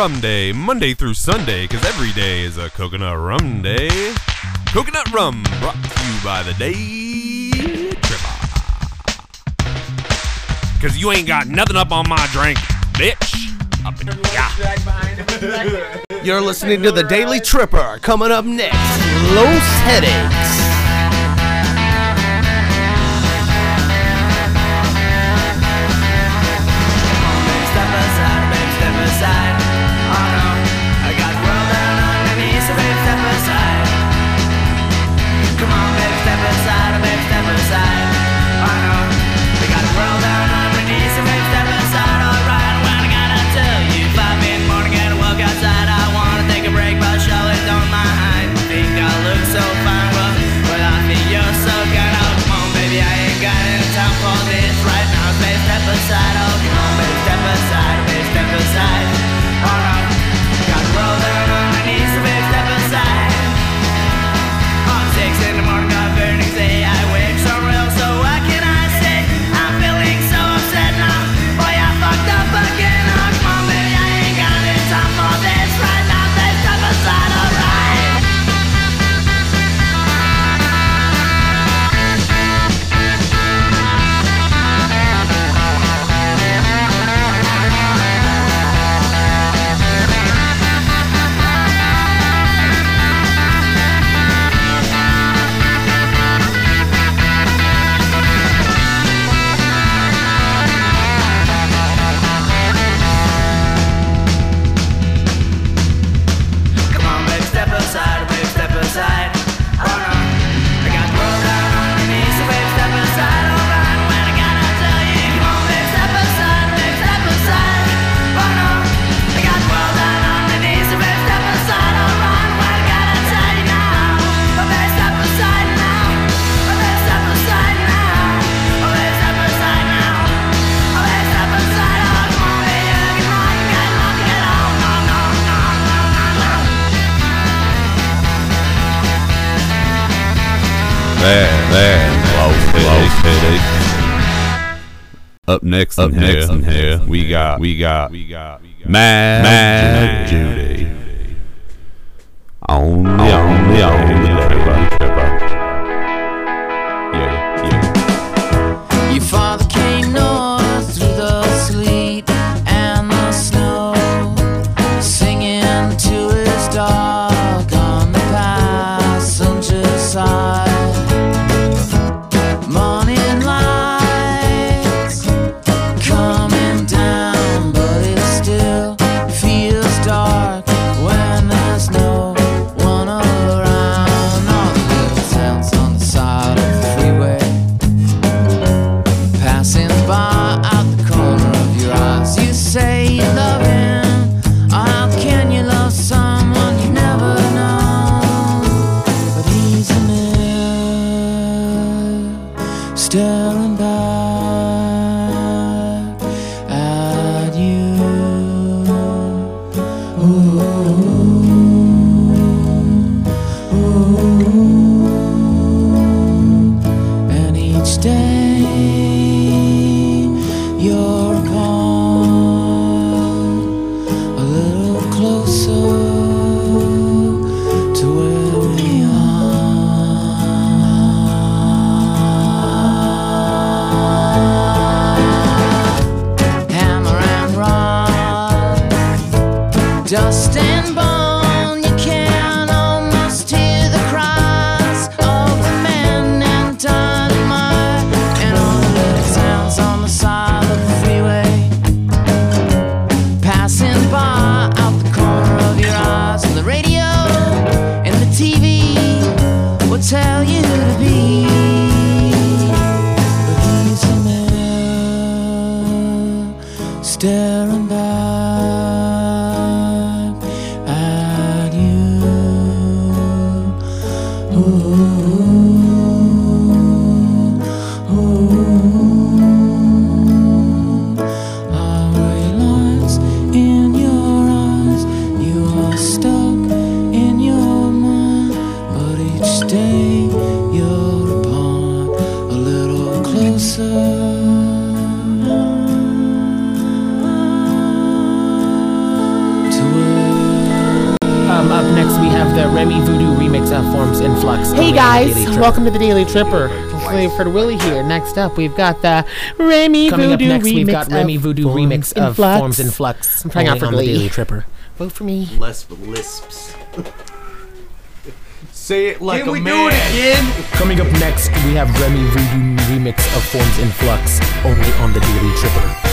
rum day, Monday through Sunday, because every day is a coconut rum day. Coconut rum brought to you by the Day Tripper. Because you ain't got nothing up on my drink, bitch. Up in ya. You're listening to the Daily Tripper. Coming up next, Los Headaches. next, up next, in here, we got, we got, we got, Mad, Mad Judy. Judy. Only, only, only, only, stripper Fred Willie here. Next up, we've got the Remy Coming Voodoo up next, remix we've got Remy Voodoo remix of flux. Forms in Flux. I'm trying out for Glee. The Daily Tripper. Vote for me. Less lisps. Say it like Can a we do it again? Coming up next, we have Remy Voodoo remix of Forms in Flux, only on the Daily Tripper.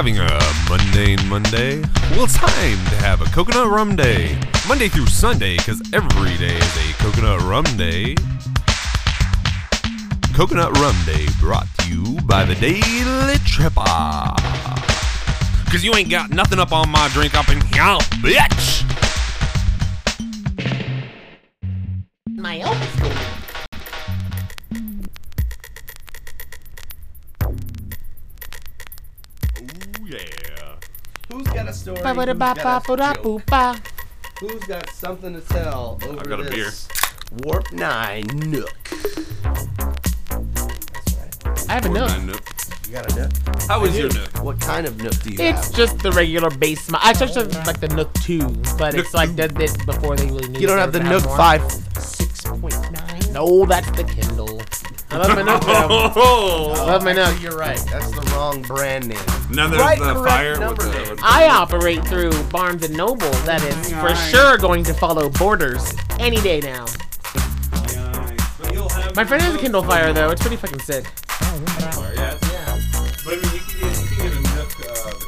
Having a mundane Monday? Well, it's time to have a coconut rum day. Monday through Sunday, because every day is a coconut rum day. Coconut Rum Day brought to you by the Daily Tripper. Because you ain't got nothing up on my drink up in here, bitch! A story? Who's got, Ba-ba-da-ba-ba-ba-da-boo-ba. who's got something to tell over I got a this Warp 9 Nook. I have a nook. You got a nook? How is your nook? What kind of Nook do you have? It's have? just the regular base. Smi- I actually have like the Nook 2, but it's like did this before they really need You don't have the Nook 5 6.9? No, that's the Kindle. I love my Nook though. I oh. love my Actually, Nook. You're right. That's the wrong brand name. Now there's Right, the fire. number with name. the- I operate through Barnes and Noble. That is for sure going to follow Borders any day now. My friend has a Kindle Fire though. It's pretty fucking sick. But I can get, you can get a nook.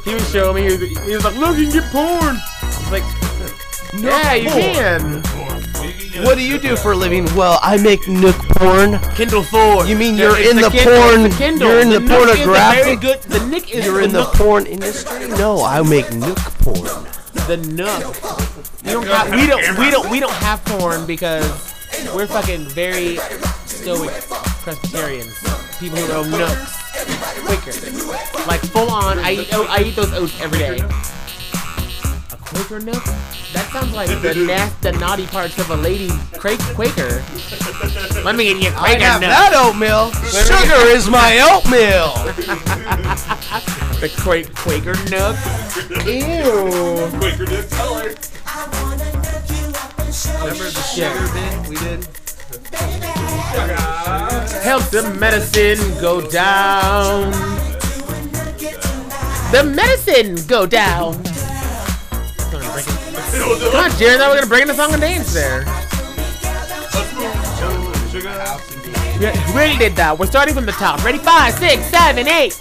He was showing me. He was, he was like, "Look, you can get porn." I was like, "Yeah, you can." What do you do for a living? Well, I make Nook porn. Kindle Four. You mean you're in the, porn? You're in the, pornographic. The Nick is You're in the porn industry? No, I make Nook porn. The Nook. We don't have. We don't. We don't. We don't have porn because we're fucking very stoic Presbyterians. People who own Nooks. Quaker. Like full on. I eat. I eat those oats every day. A Quaker Nook? That sounds like the nasty, the naughty parts of a lady cra- Quaker. Let me get you a I Quaker have Nook. that oatmeal. Let Sugar is my oatmeal. the Qua- Quaker Nook. Ew. Quaker Nook color. Remember the sugar bit we did? Help the medicine go down. The medicine go down. Come on, Jared. Now we're gonna bring in the song and dance there. Yeah, really did that. We're starting from the top. Ready? Five, six, seven, eight.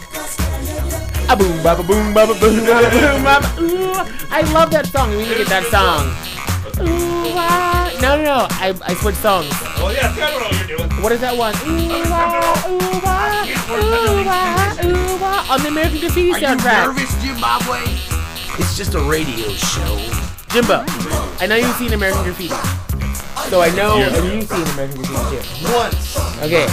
A boom, ba ba boom, ba ba boom, ba ba boom, ba ba. Ooh, I love that song. We need to get that song. Ooh, ah. No, no, no. I, I switched songs. Well, yeah, kind of what you're doing. What is that one? Ooh, ah, ooh, ah, ooh, ah, ooh, ah. On the American Graffiti Are you nervous, Jimbobway? It's just a radio show. Jimbo, I know you've seen American Graffiti. So I know and you've seen American Graffiti too. Once. Okay.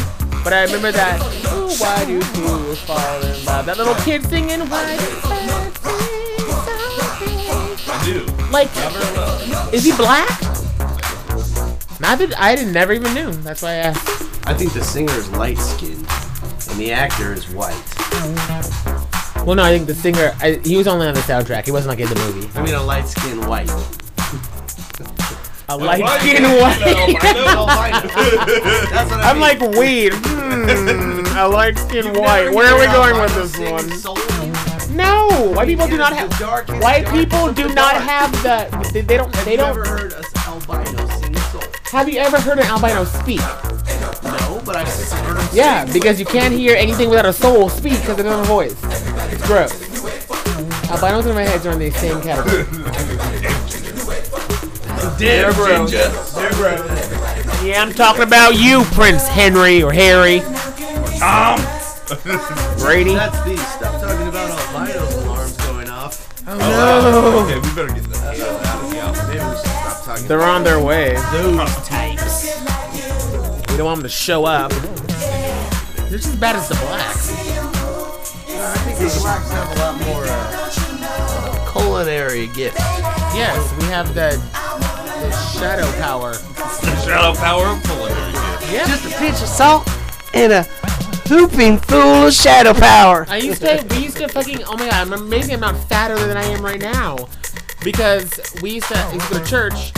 But I remember that. Ooh, why do fools fall in love? That little kid singing. Why do birds sing so I do. Like, is he black? Not that I didn't never even knew. That's why I asked. I think the singer is light skinned and the actor is white. Well, no, I think the singer. I, he was only on the soundtrack. He wasn't like in the movie. I mean, a light skinned white. A light white skinned white. I I'm mean. like, wait. Hmm, a light skinned white. Where are we going with this one? No, white people do not have. White people do not have the. They, they don't. They don't. Never heard an albino sing soul. Have you ever heard an albino speak? No, but I've heard him Yeah, sing. because you can't hear anything without a soul speak because they don't have a voice. It's gross. Albinos and redheads are in the same category. Damn, gross. They're gross. Yeah, I'm talking about you, Prince Henry or Harry. Tom. Um. Brady. That's the stop talking about albino alarms going off. Oh, oh, no. Okay, we better get that. Maybe we should stop talking. They're on their way. Those types. We don't want them to show up. They're just as bad as the blacks. I think the blacks have a lot more uh, Culinary gifts. Yes, we have the, the shadow power. Shadow power of culinary gift. Yeah. Just a pinch of salt and a hooping full of shadow power. I used to, we used to fucking, oh my god, I'm amazing I'm not fatter than I am right now. Because we used to, we used to go to church,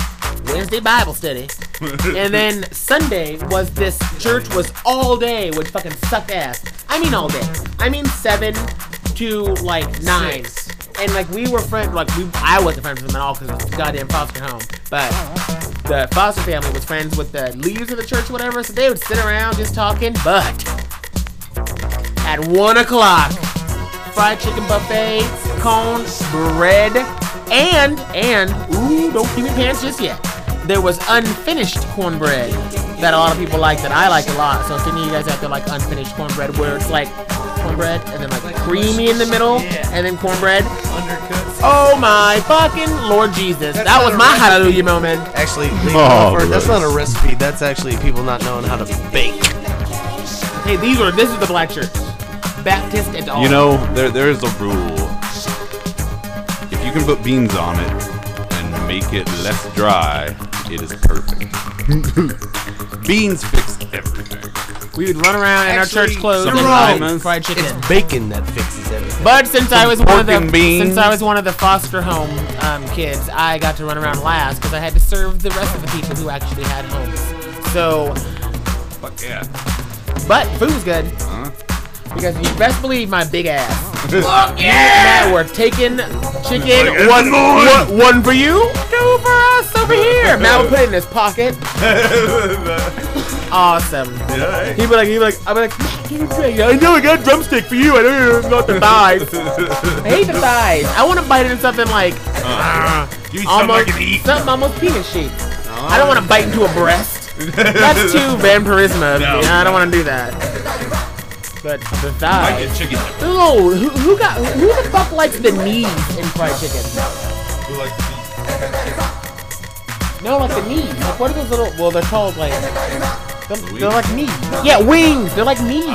Wednesday Bible study, and then Sunday was this, church was all day, which fucking sucked ass. I mean all day. I mean 7 to like 9. And like we were friends, like we, I wasn't friends with them at all because it was a goddamn foster home. But the foster family was friends with the leaders of the church, or whatever. So they would sit around just talking. But at one o'clock, fried chicken buffet, cone, bread, and and ooh, don't keep your pants just yet. There was unfinished cornbread that a lot of people like that I like a lot. So if any of you guys out there like unfinished cornbread, where it's like cornbread and then like creamy in the middle, and then cornbread. Undercooked. Oh my fucking Lord Jesus! That's that was my recipe. hallelujah moment. Actually, Oh, Leave that's not a recipe. That's actually people not knowing how to bake. Hey, these are, this is the black church, Baptist and all. You know, there there is a rule. If you can put beans on it and make it less dry, it is perfect. beans fix everything. we would run around in our church clothes and wrong. eat fried chicken. It's bacon that fixes everything. But since I was one of the beans. since I was one of the foster home um, kids, I got to run around last because I had to serve the rest of the people who actually had homes. So, Fuck yeah. but food was good Huh? Because you best believe my big ass. Fuck Matt were taking chicken. One, "Lord." one, one for you, two for us over here. Matt would put it in his pocket. Awesome. Yeah. He'd be like, he'd be like, I'd be like, "Give me a drink." I know I got a drumstick for you. I know you not the thighs. I hate the thighs. I want to bite into something like Uh, me something I almost can eat. something almost penis shaped. I don't want to bite into a breast. That's too vampirismo. of me. No. I don't want to do that. But the I thighs. get chicken. Oh, who, who got who the fuck likes the knees in fried chicken? Who likes the No, like the knees. Like what are those little? Well, they're called like. They're, they're like knees. Yeah, wings. They're like knees.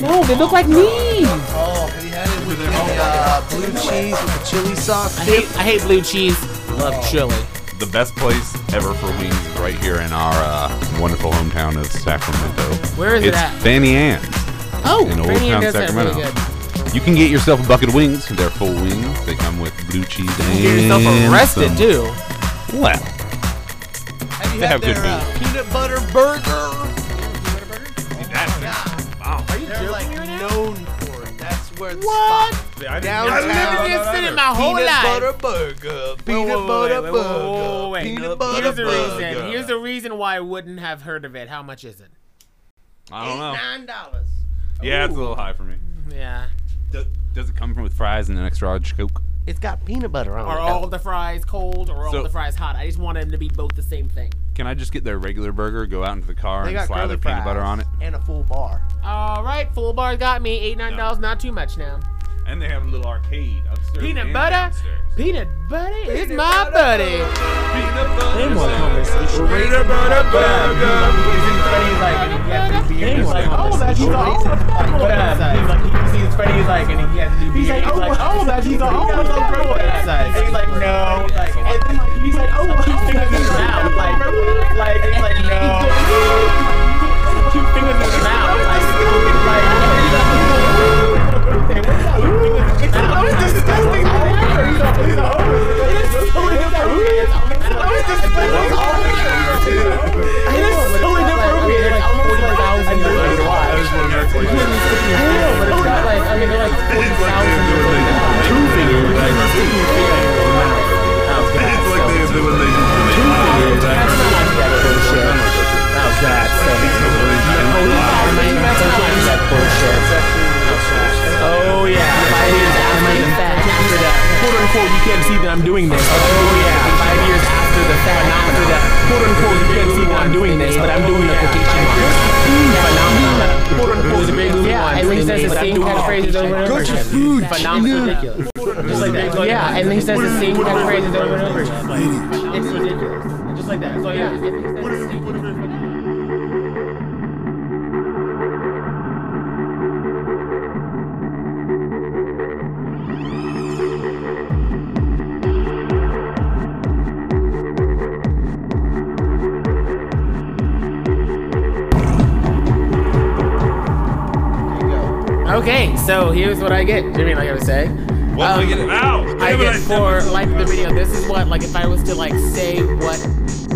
No, they look like knees. Oh, have you had it with the uh, blue cheese with the chili sauce? I hate I hate blue cheese. Love chili. The best place ever for wings is right here in our uh, wonderful hometown of Sacramento. Where is it it's at? Fanny Ann's. Oh, in Old Fanny Ann Town does that really Sacramento. good. You can get yourself a bucket of wings. They're full wings. They come with blue cheese and you can Get yourself arrested some- too. Well, Have you They had have good their uh, peanut butter burger? Wow. Are you They're like known for it. That's where the What? spot. I didn't- Downtown. I I've never been in my whole peanut life. butter burger. Peanut Wait, wait, butter wait, wait, burger. wait, wait, wait. Peanut butter Here's the reason. Here's the reason why I wouldn't have heard of it. How much is it? I don't know. Nine dollars. Yeah, it's a little high for me. Yeah. Does, does it come from with fries and an extra large Coke? It's got peanut butter on it. Are all of the fries cold or all So- of the fries hot? I just want them to be both the same thing. Can I just get their regular burger, go out into the car, They and got slather curly peanut butter on it? and a full bar. All right, full bar got me. Eight nine dollars, not too much now. And they have a little arcade upstairs. Peanut and butter, downstairs. peanut butter is my buddy. Peanut butter. They want conversation. Peanut butter burger. He's like, oh, that's he's like, oh, that's He's like, he sees Freddy, he's like, and he has to do He's like, oh, oh, that's he's like, oh, that's on purple exercise. He's like, no. Like, and then he's like, oh, two fingers in his mouth. Like, like, he's like, no. Two fingers in his mouth. Like, like, it's the most disgusting thing ever. He's like, he's like, it's so inappropriate. It's almost disgusting. It is so inappropriate. It's almost like thousand years old. I just want to make like I know, but it's got like, I mean, they're like 40,000 years old. Two fingers. Like, two fingers. It's like they, they, when they Two fingers. That's not that bullshit. Oh, God. So, that bullshit. Oh, yeah. Five years after the fact. quote unquote, you can't see that I'm doing this. Oh, yeah. Five years after the phenomenon. Quote unquote, you can't see that I'm doing this, but I'm doing the quotation marks. Phenomenon. Quote unquote, is a big movie. Yeah, and he says the same catchphrases over and over again. food. Ridiculous. Just like that. Yeah, and he says the same catchphrases over and over again. It's ridiculous. Just like that. So, yeah. and he says Okay, so here's what I get. Jimmy, like I was saying. What do I get? Um, Ow! I Damn get for stepped like the video. This is what like if I was to like say what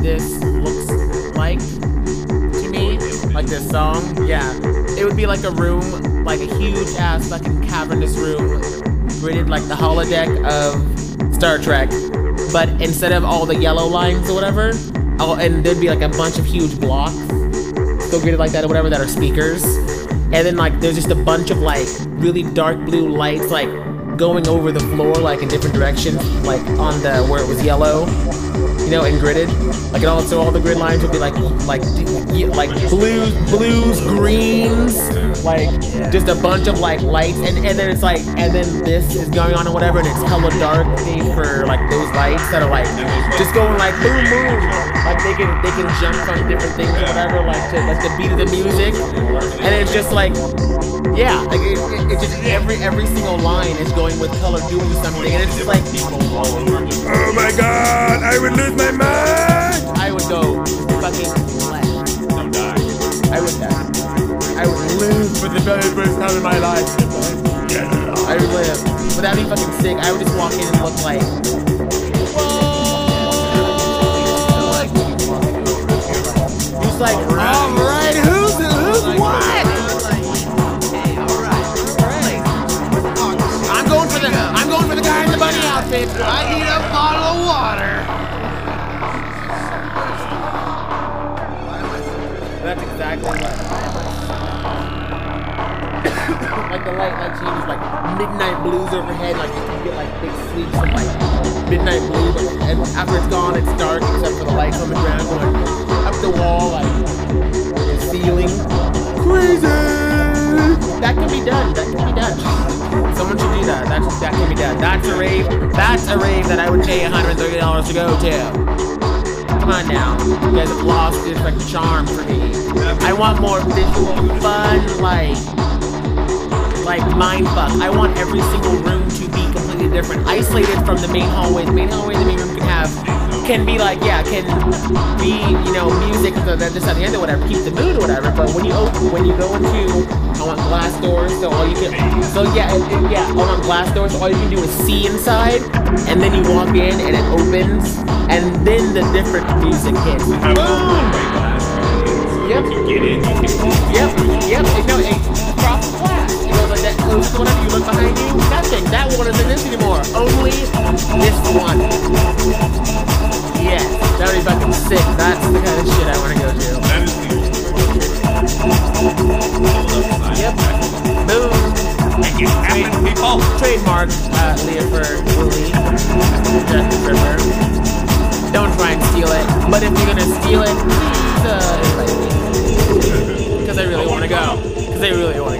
this looks like to me, like this song. Yeah, it would be like a room, like a huge ass fucking cavernous room, rated like the holodeck of Star Trek, but instead of all the yellow lines or whatever, I'll, and there'd be like a bunch of huge blocks, still graded like that or whatever, that are speakers. And then like there's just a bunch of like really dark blue lights like going over the floor like in different directions, like on the where it was yellow, you know, and gridded. Like and also all the grid lines would be like like like blues, blues, greens, like just a bunch of like lights, and and then it's like and then this is going on and whatever, and it's hella dark theme for like those lights that are like just going like boom boom, like they can they can jump from different things or whatever, like to like the beat of the music, and it's just like yeah, like it, it, it's just every every single line is going with color doing something, and it's just like oh my god, I would lose my mind. I would go fucking left. Don't die. I would die. I would live for the very first time in my life. I would live. But that'd be fucking sick. I would just walk in and look like. Like, alright, who's who's what? I need a bottle of water. That's exactly what. like the light like changes like midnight blues overhead, like you get like big sweeps of like midnight blue, but and after it's gone, it's dark except for the lights on the ground going up the wall, like the ceiling. Crazy. That can be done. That can be done. Someone should do that. That that can be done. That's a rave. That's a rave that I would pay $130 to go to. Come on now. You guys have lost this like charm for me. I want more visual fun, like like mind fuck. I want every single room to be completely different, isolated from the main hallway. The main hallway, the main room can have can be like yeah, can be you know music so that this at the end or whatever, keep the mood or whatever. But when you open, when you go into, I want glass doors, so all you can, so yeah, it, it- yeah, I want glass doors. So all you can do is see inside, and then you walk in and it opens, and then the different music hits. Boom! Yep. Get in. Yep, yep, it, no, it, the glass. It goes like that, closes whenever you look behind you. Nothing. That one isn't this anymore. Only this one. Yes, that would be fucking sick. That's the kind of shit I want to go to. Yep. Trademark uh. Don't try and steal it. But if you're gonna steal it, please uh. Because I really want to go. Because I really want to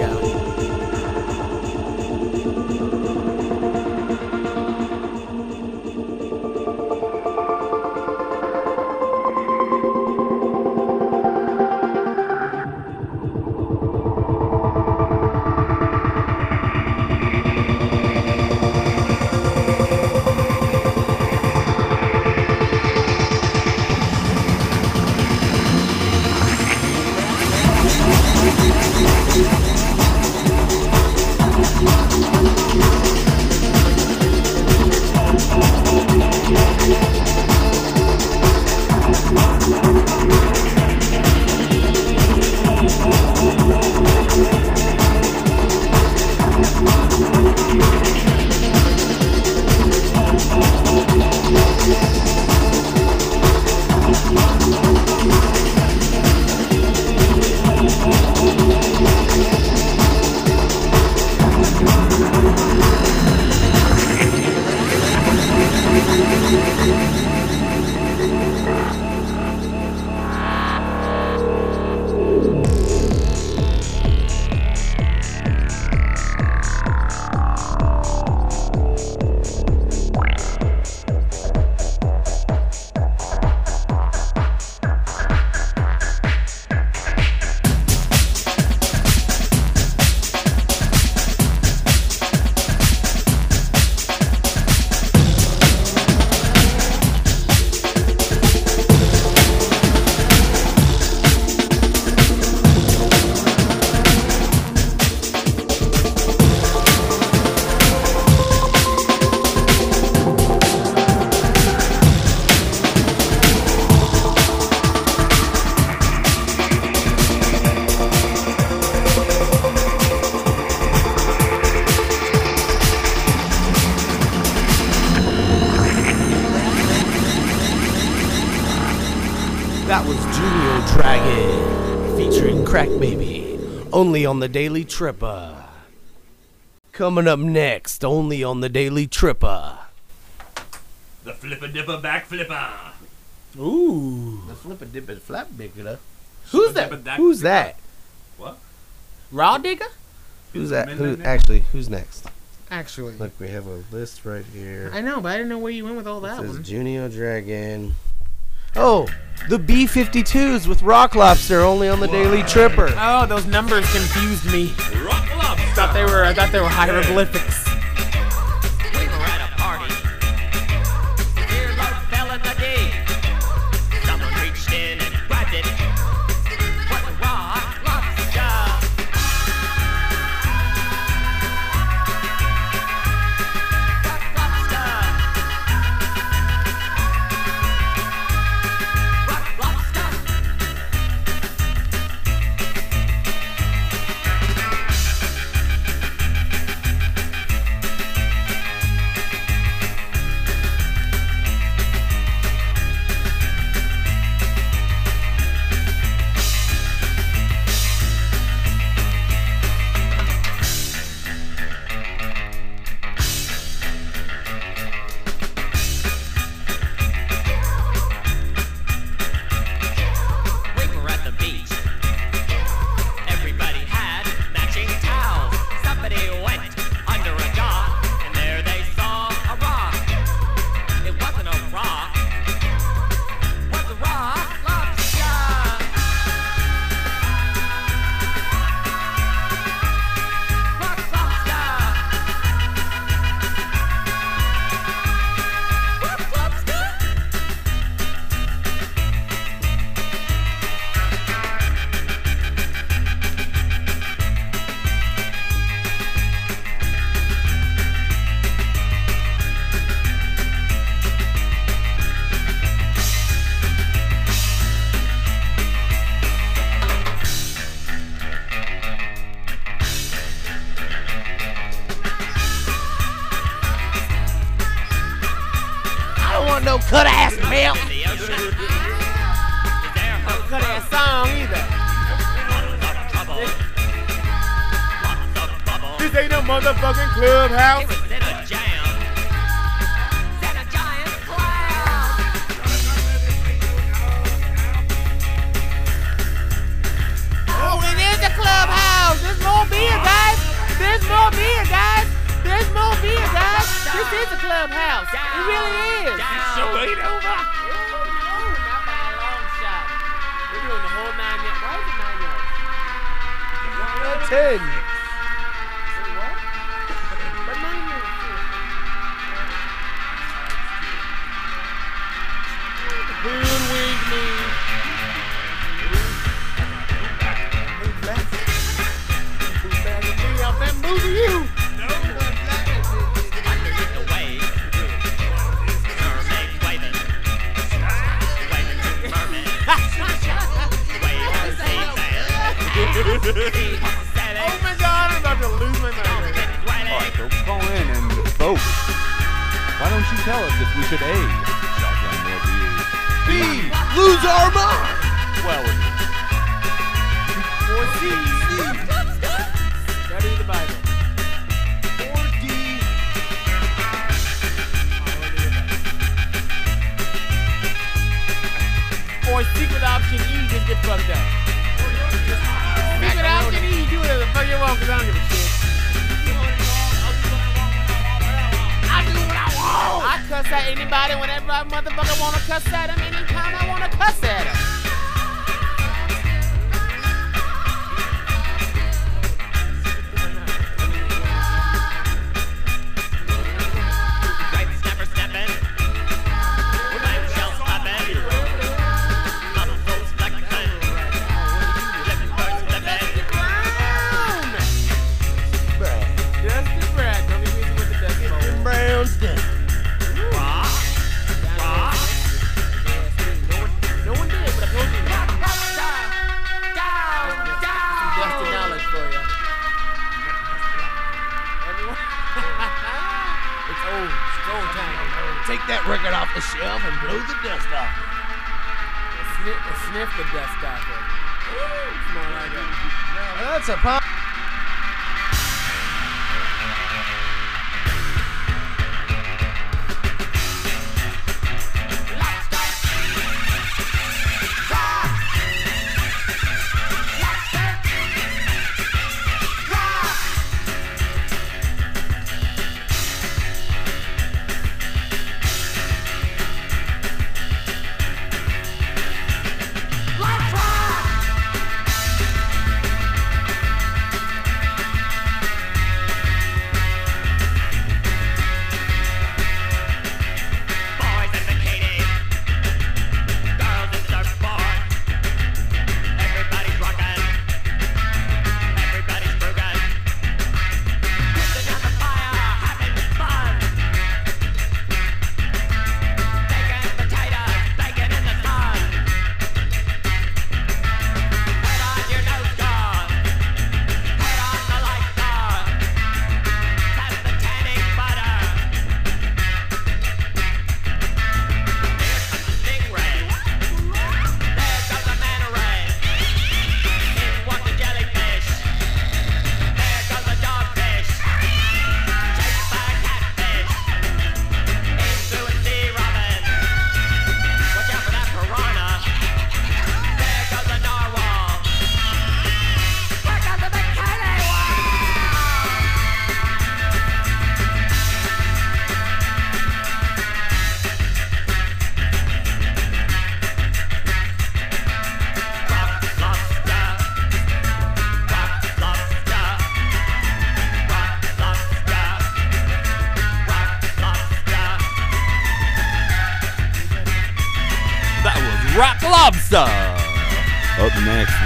only on the Daily Tripper. Coming up next, only on the Daily Tripper. The flipper dipper back flipper. Ooh. The flipper dipper flap digger. Who's that? Who's that? What? Raw digger? Who's that? Who actually? Who's next? Actually, look, we have a list right here. I know, but I didn't know where you went with all that. This is Junio Dragon. Oh, the B 52s with Rock Lobster only on the Daily Tripper. Oh, those numbers confused me. Rock Lobster. Thought they were, I thought they were hieroglyphics.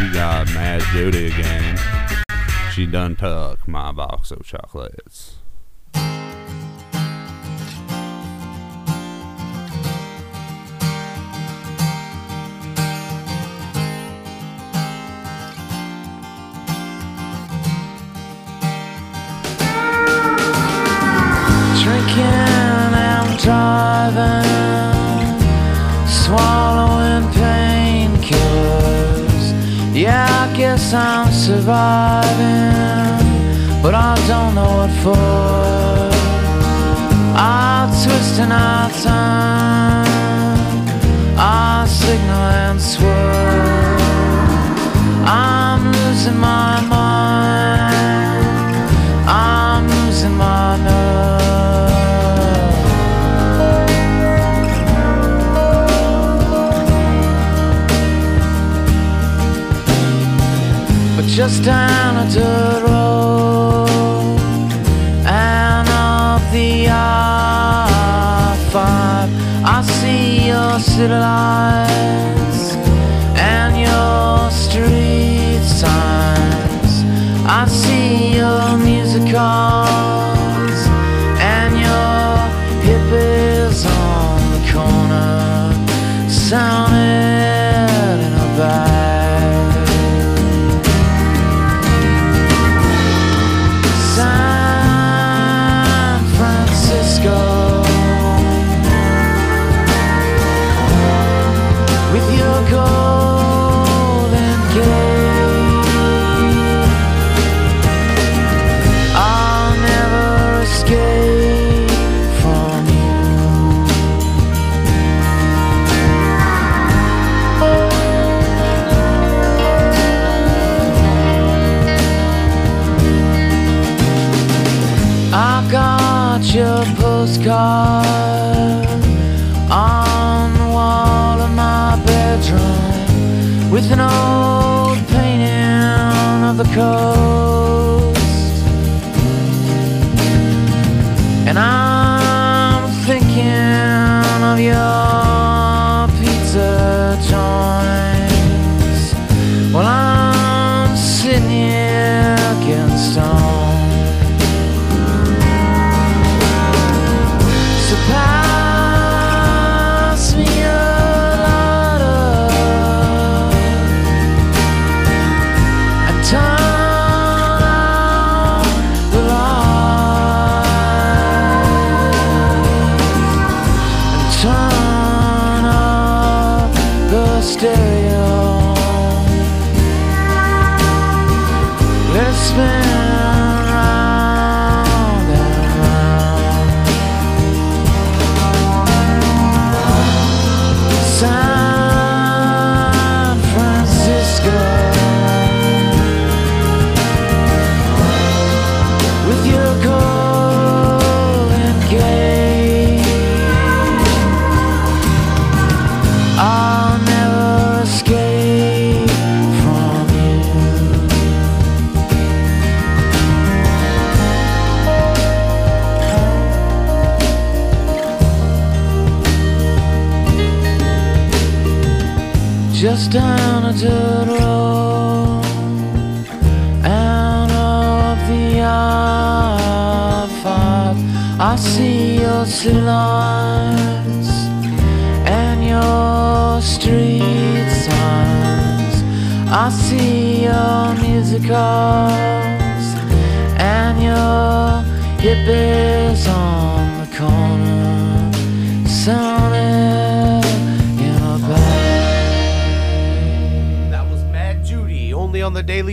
she got mad Judy again. She done took my box of chocolates. surviving, but I don't know what for. I twist and I turn, I signal and swerve. I'm losing my just down I door.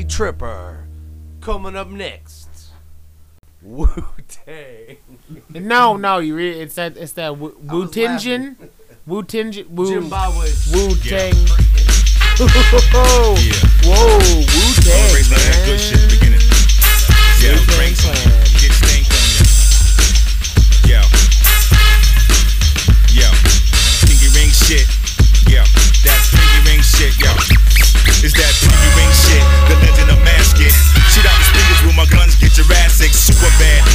Tripper coming up next. Wu Tang. no, no, you read it's that it's that Wu Tangin, Wu Tangin, Wu Wu Tang. Whoa, Wu Tang. Good Yo, yo, pinky ring shit. Yo, that pinky ring shit. Yo, is that pinky ring shit? classic, super bad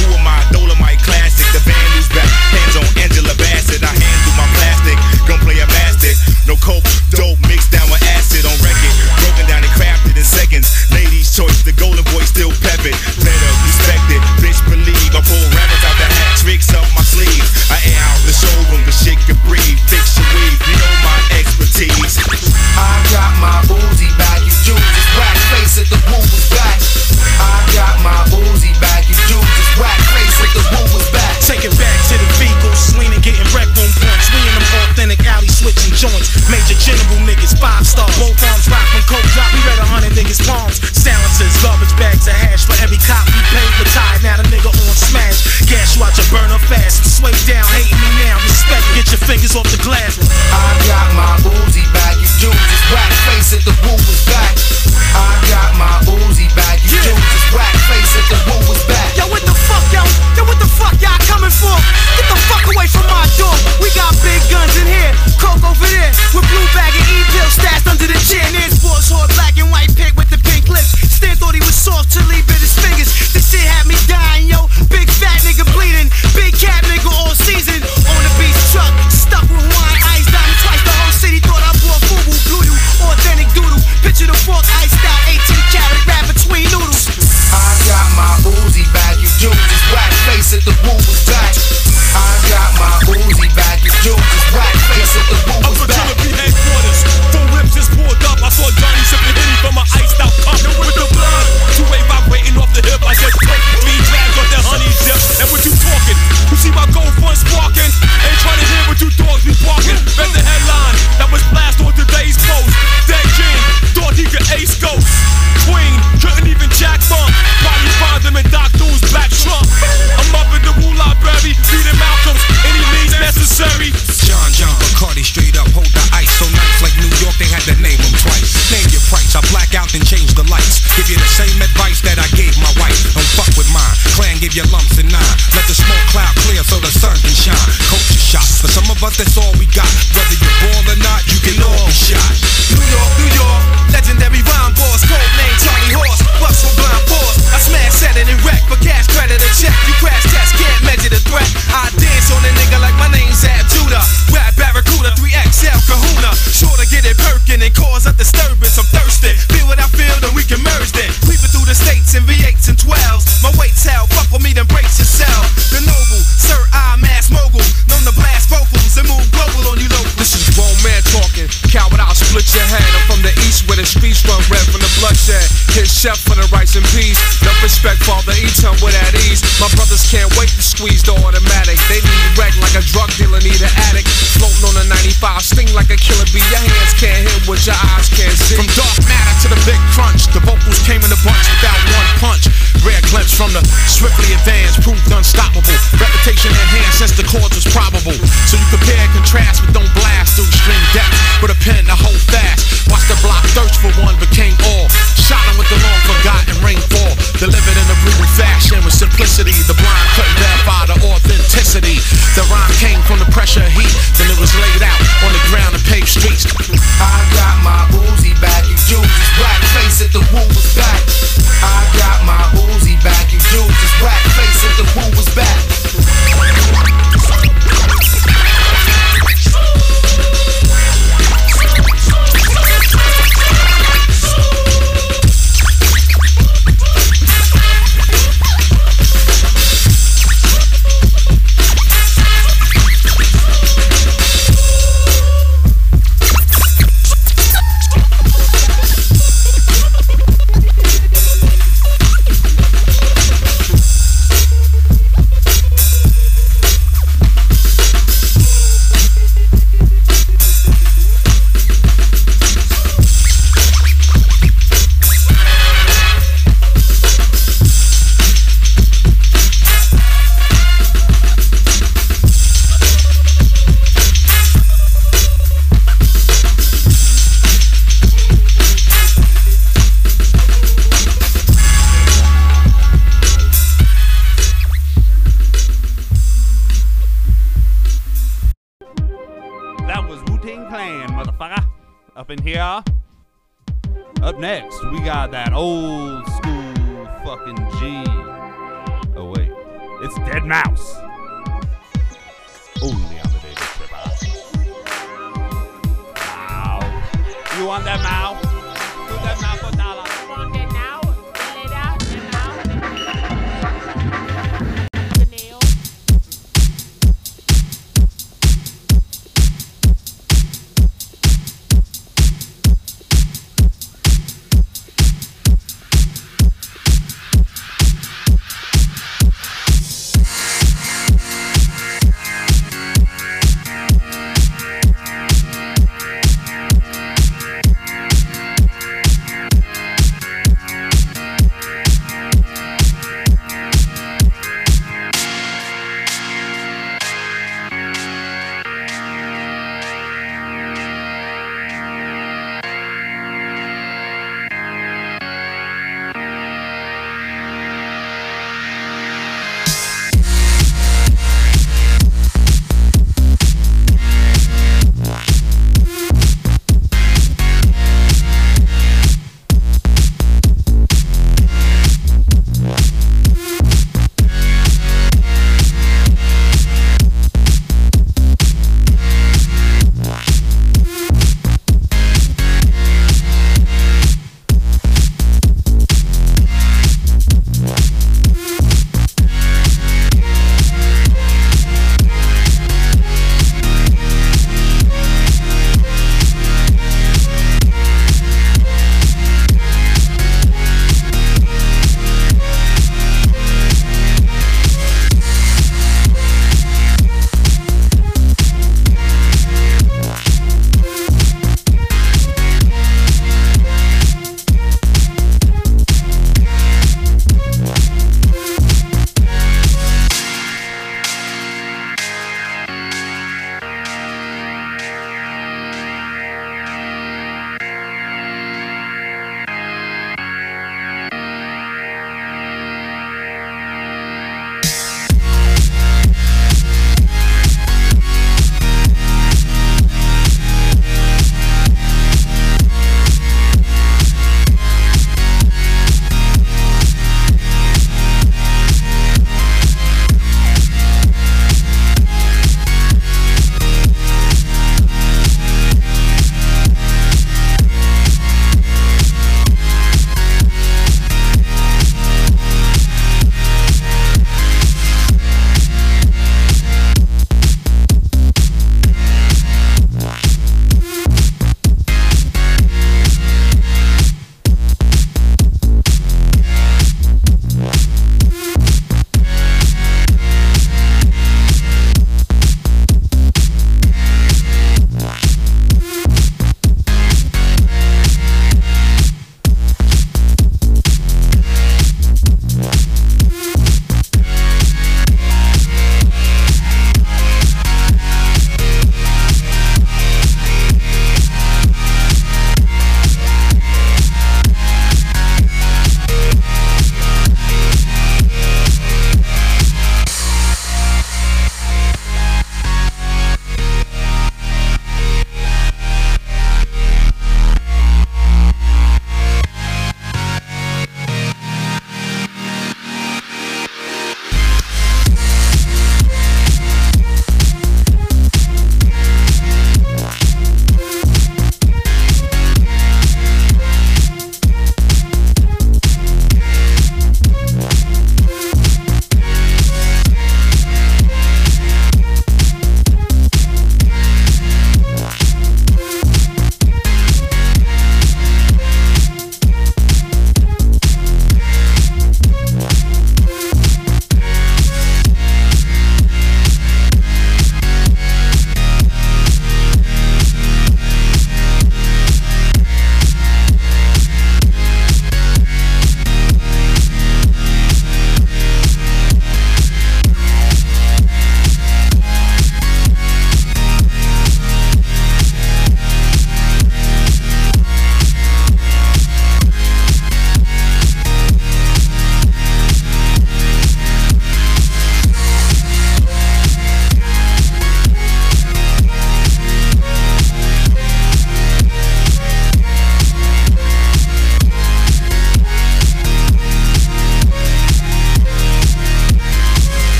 was Wu Tang Clan, motherfucker. Up in here. Up next, we got that old school fucking G. Oh, wait. It's Deadmau5. Only on the Daily Tripper. Wow. You want that mouse?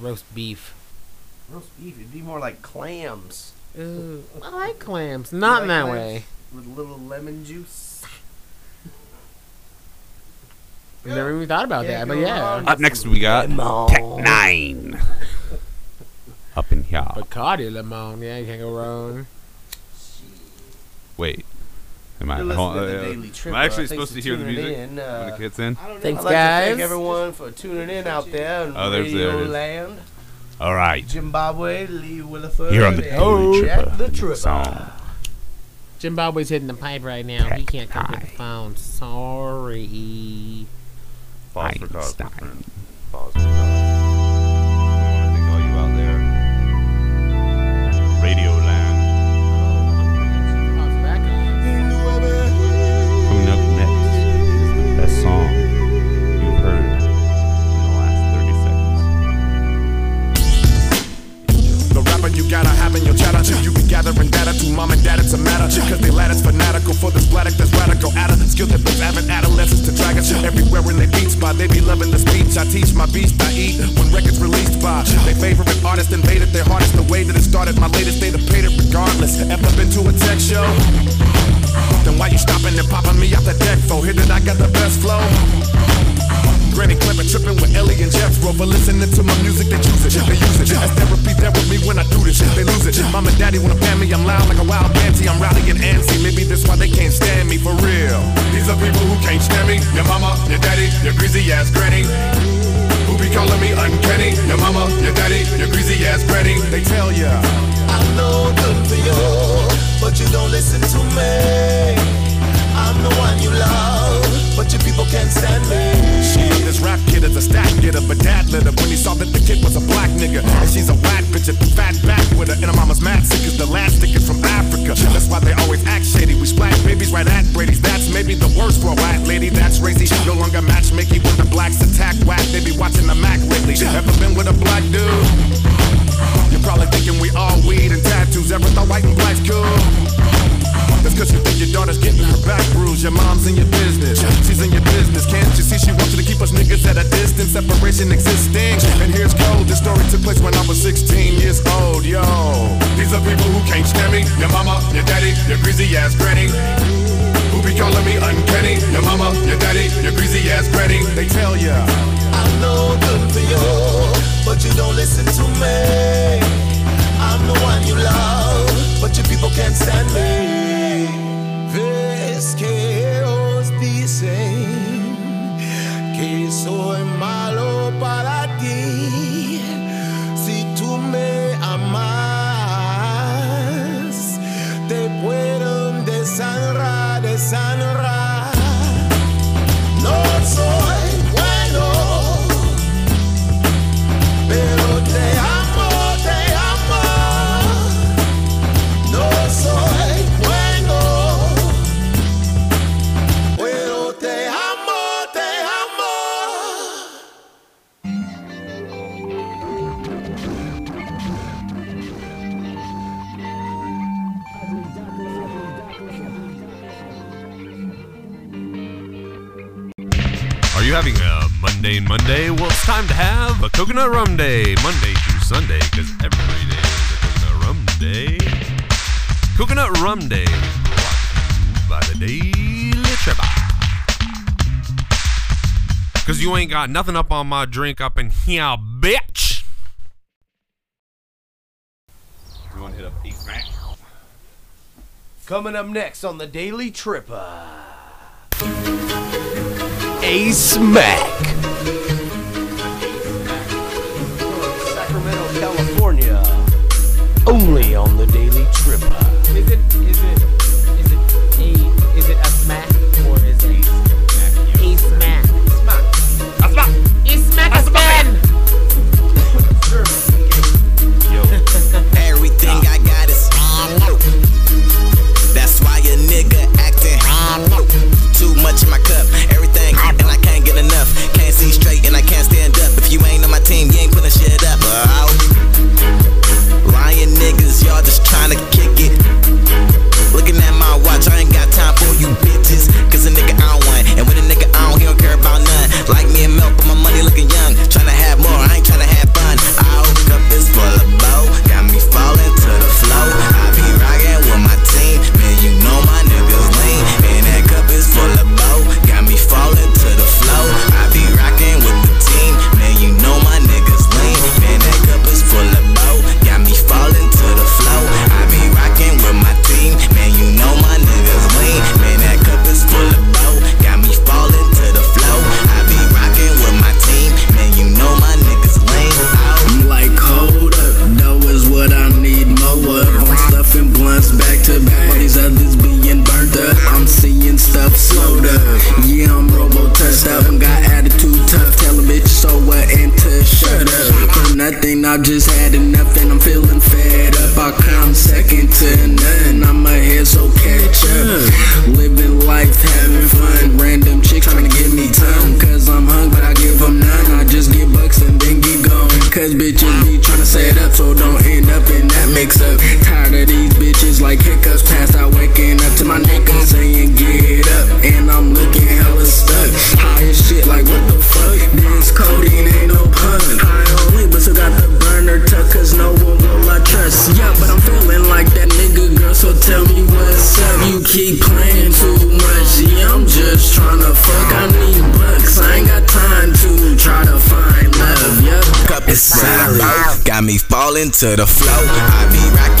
Roast beef. Roast beef. It'd be more like clams. Ooh, I like clams. Not in that clams way. With a little lemon juice. I've never even thought about Yeah, that, but yeah. on. Up next, we got Tech N9ne. Up in here. Bacardi lemon. Yeah, you can't go wrong. Wait. Am I, You're hold- to the uh, Daily am I actually supposed to hear the music in, when uh, it hits in? Thanks, I'd like guys. to thank everyone for tuning in out there in Oh, there's- there Radio it is. Land. All right. Jimbobway, Lee Williford. Here on the Daily Jack Tripper. the Tripper. Song. Jimbobway's hitting the pipe right now. He can't come to the phone. Sorry. Pause for cause, my Einstein. Pause for cause. Gathering data to mom and dad it's a matter. Cause they is fanatical for this bladdock that's radical. At a skill that brings avid adolescents to drag us everywhere in their beat spot they be loving the speech. I teach my beast I eat when records released by. Their favorite artist invaded their hardest the way that it started. My latest of paid it regardless. Ever been to a tech show? Then why you stopping and popping me off the deck for? Here that I got the best flow Granny Clement tripping with Ellie and Jeff Rover listening to my music, they choose it, they use it. As therapy that with me when I do this, shit. they lose it. Mom and daddy wanna pan me, I'm loud like a wild banty, I'm rowdy and antsy. Maybe that's why they can't stand me for real. These are people who can't stand me. Your mama, your daddy, your greasy ass granny. Who be calling me uncanny? Your mama, your daddy, your greasy ass granny. They tell ya. I'm no good for you, but you don't listen to me. I'm the one you love, but your people can't stand me. Shit, this rap kid is a stat getter, but dad lit up when he saw that the kid was a black nigga. And she's a whack bitch at the fat back with her. And her mama's mad sick as the last ticket from Africa. That's why they always act shady. We splash babies right at Brady's. That's maybe the worst for a white lady. That's racy. No longer matchmaking when the blacks attack whack. They be watching the Mac lately. Ever been with a black dude? You're probably thinking we all weed and tattoos. Ever thought white and black's cool? That's cause you think your daughter's getting her back bruised. Your mom's in your business. She's in your business. Can't you see she wants you to keep us niggas at a distance? Separation existing. And here's cold. This story took place when I was 16 years old. Yo. These are people who can't stand me. Your mama, your daddy, your greasy ass granny. Who be calling me uncanny? Your mama, your daddy, your greasy ass granny. They tell ya. I'm no good for you, but you don't listen to me. I'm the one you love, but your people can't stand me. Ves que os dicen que soy malo para ti. Monday? Well, it's time to have a coconut rum day, Monday through Sunday, because every day is a coconut rum day. Coconut rum day, brought to you by the Daily Tripper. Because you ain't got nothing up on my drink up in here, bitch. You want to hit up Ace Mac? Coming up next on the Daily Tripper. A Smack. Only on the Daily Tripper. Is it is it is it a is it a smack or is it a smack? A smack. A smack. A smack. A smack. Yo. Everything I got is hollow. That's why a nigga acting hollow. Too much in my cup. Everything and I can't get enough. Can't see straight and I can't stand up. If you ain't on my team, you ain't putting shit up. Oh playing niggas, y'all just trying to kick it. Looking at my watch, I ain't got time for you bitches. Cause a nigga I want, and with a nigga I don't, he don't care about none. Like me and milk, but my money looking young. Keep playing too much. Yeah, I'm just tryna fuck. I need bucks. I ain't got time to try to find love. Yup. Cup is solid. Got me falling to the flow. I be rocking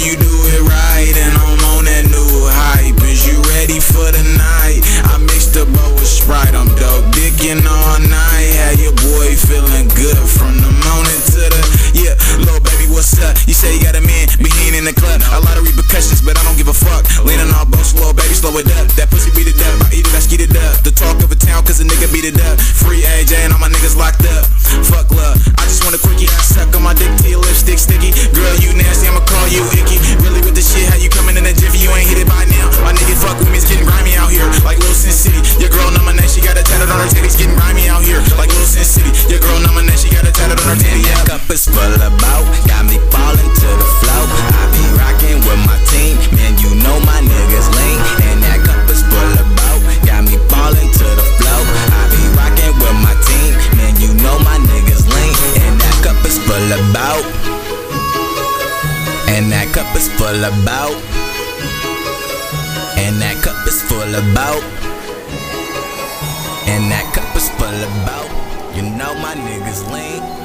you do it right. And I'm on that new hype. Is you ready for the night? I mixed the bow with Sprite. I'm dope dicking all night. Had your boy feeling good from the morning to the. Yeah, little baby, what's up? You say you got a man, be he ain't in the club. A lot of repercussions, but I don't give a fuck. Leaning all boats, little baby, slow it up. That pussy beat it up. I eat it, I skeet it up. The talk of a town, cause a nigga beat it up. Free AJ and all my niggas locked up. Fuck love. I just want a quickie. I suck on my dick till your lipstick sticky. Girl, you nasty, I'ma call you icky. Cup is full of bout. Got me falling to the flow. I be rocking with my team. Man, you know my niggas lean. And that cup is full of bout. Got me falling to the flow. I be rocking with my team. Man, you know my niggas lean. And that cup is full of bout. And that cup is full of bout. And that cup is full of bout. And that cup is full of bout. You know my niggas lean.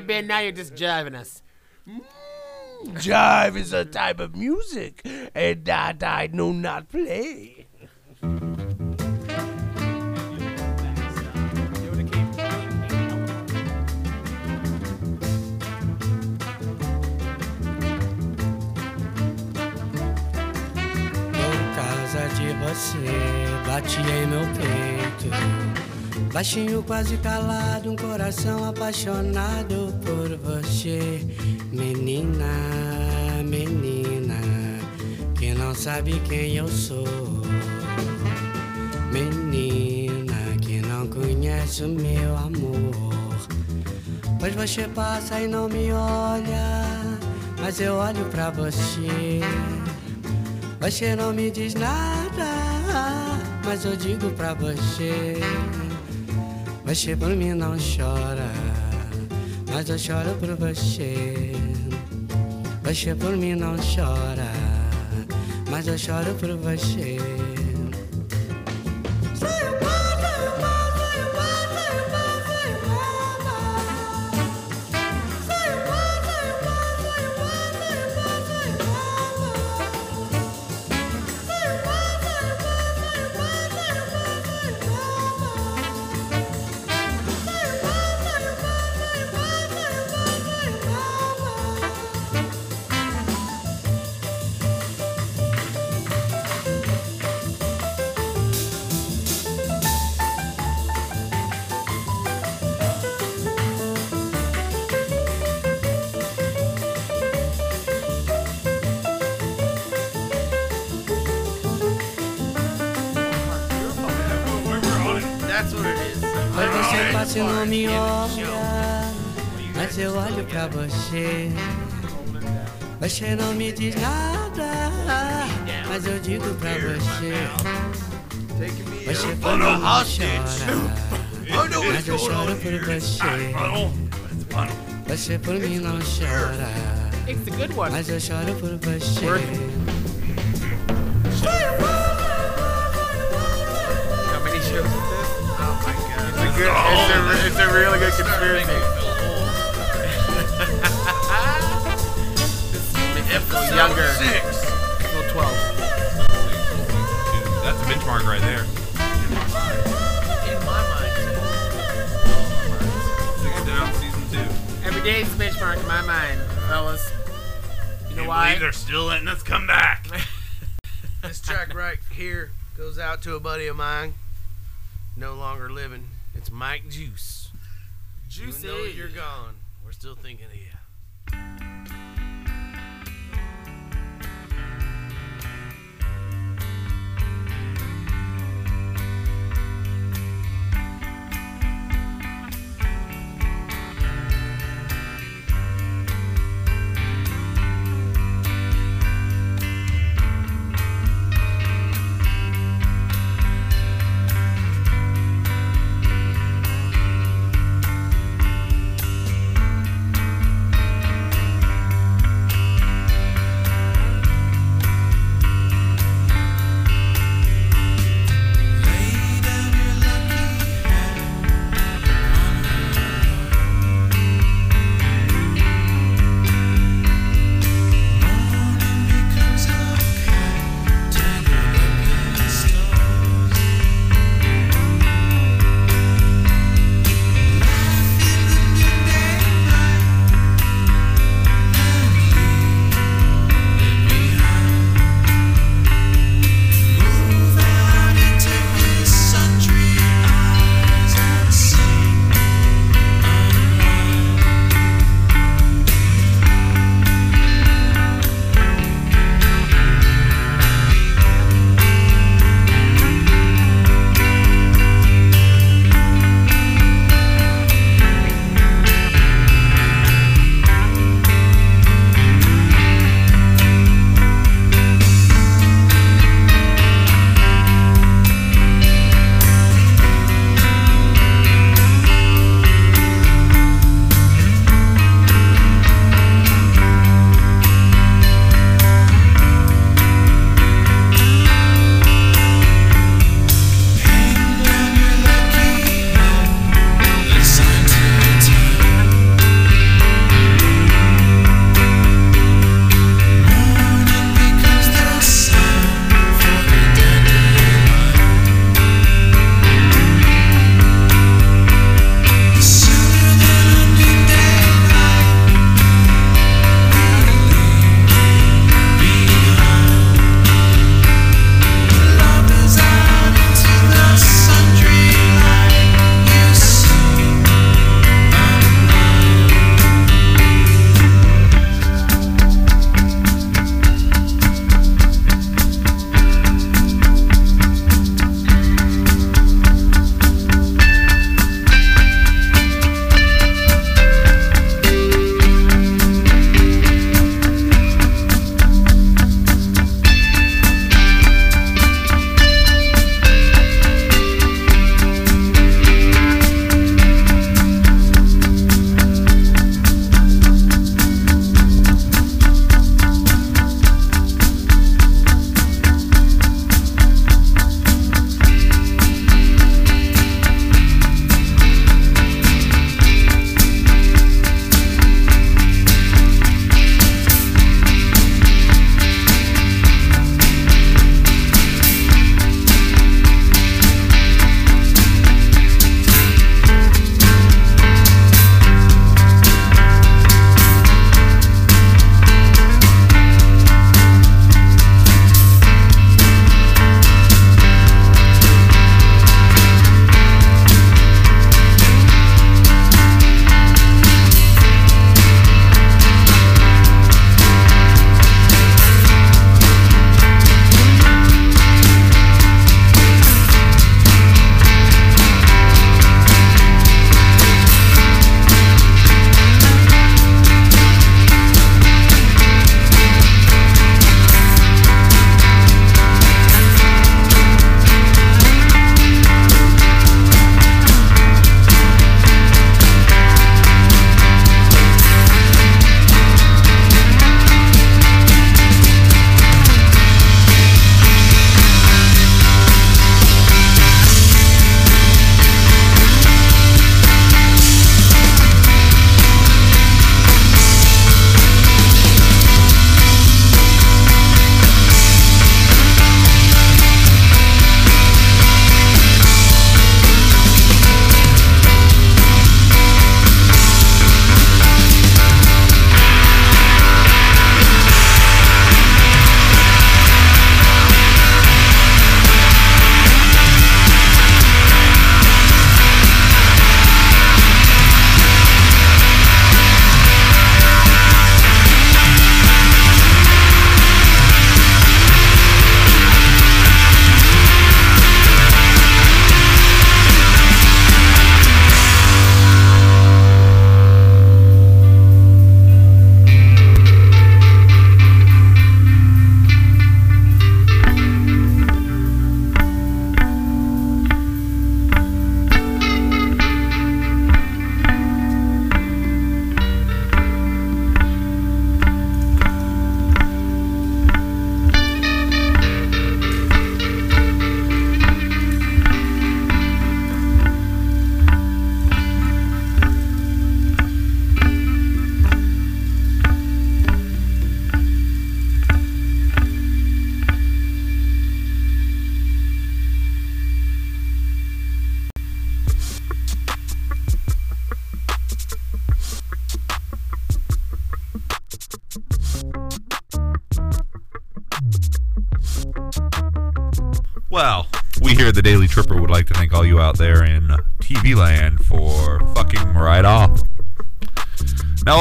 Just, Jorge Ben. Now you're just jiving us. Mm, jive is a type of music, and that I know not play. Por causa de você, bati em meu peito. Baixinho, quase calado, um coração apaixonado por você. Menina, menina, que não sabe quem eu sou. Menina, que não conhece o meu amor. Pois você passa e não me olha, mas eu olho pra você. Você não me diz nada, mas eu digo pra você. Você por mim não chora, mas eu choro por você. Você por mim não chora, mas eu choro por você. That's você não me olha, mas eu olho pra você. Você não me diz nada, mas eu digo pra você. Você por mim não chora, mas eu choro por você. Você por mim não chora, It's a good one. mas eu choro por você. God. It's a. It's a, it's a really good conspiracy. This makes me feel younger. Feel 12. That's a benchmark right there. In my mind. Six down, season two. Every day is a benchmark in my mind, fellas. You know Can't why? they're still letting us come back. This track right here goes out to a buddy of mine, no longer living. It's Mike Juice. Juicy. Even though you're gone, we're still thinking of you.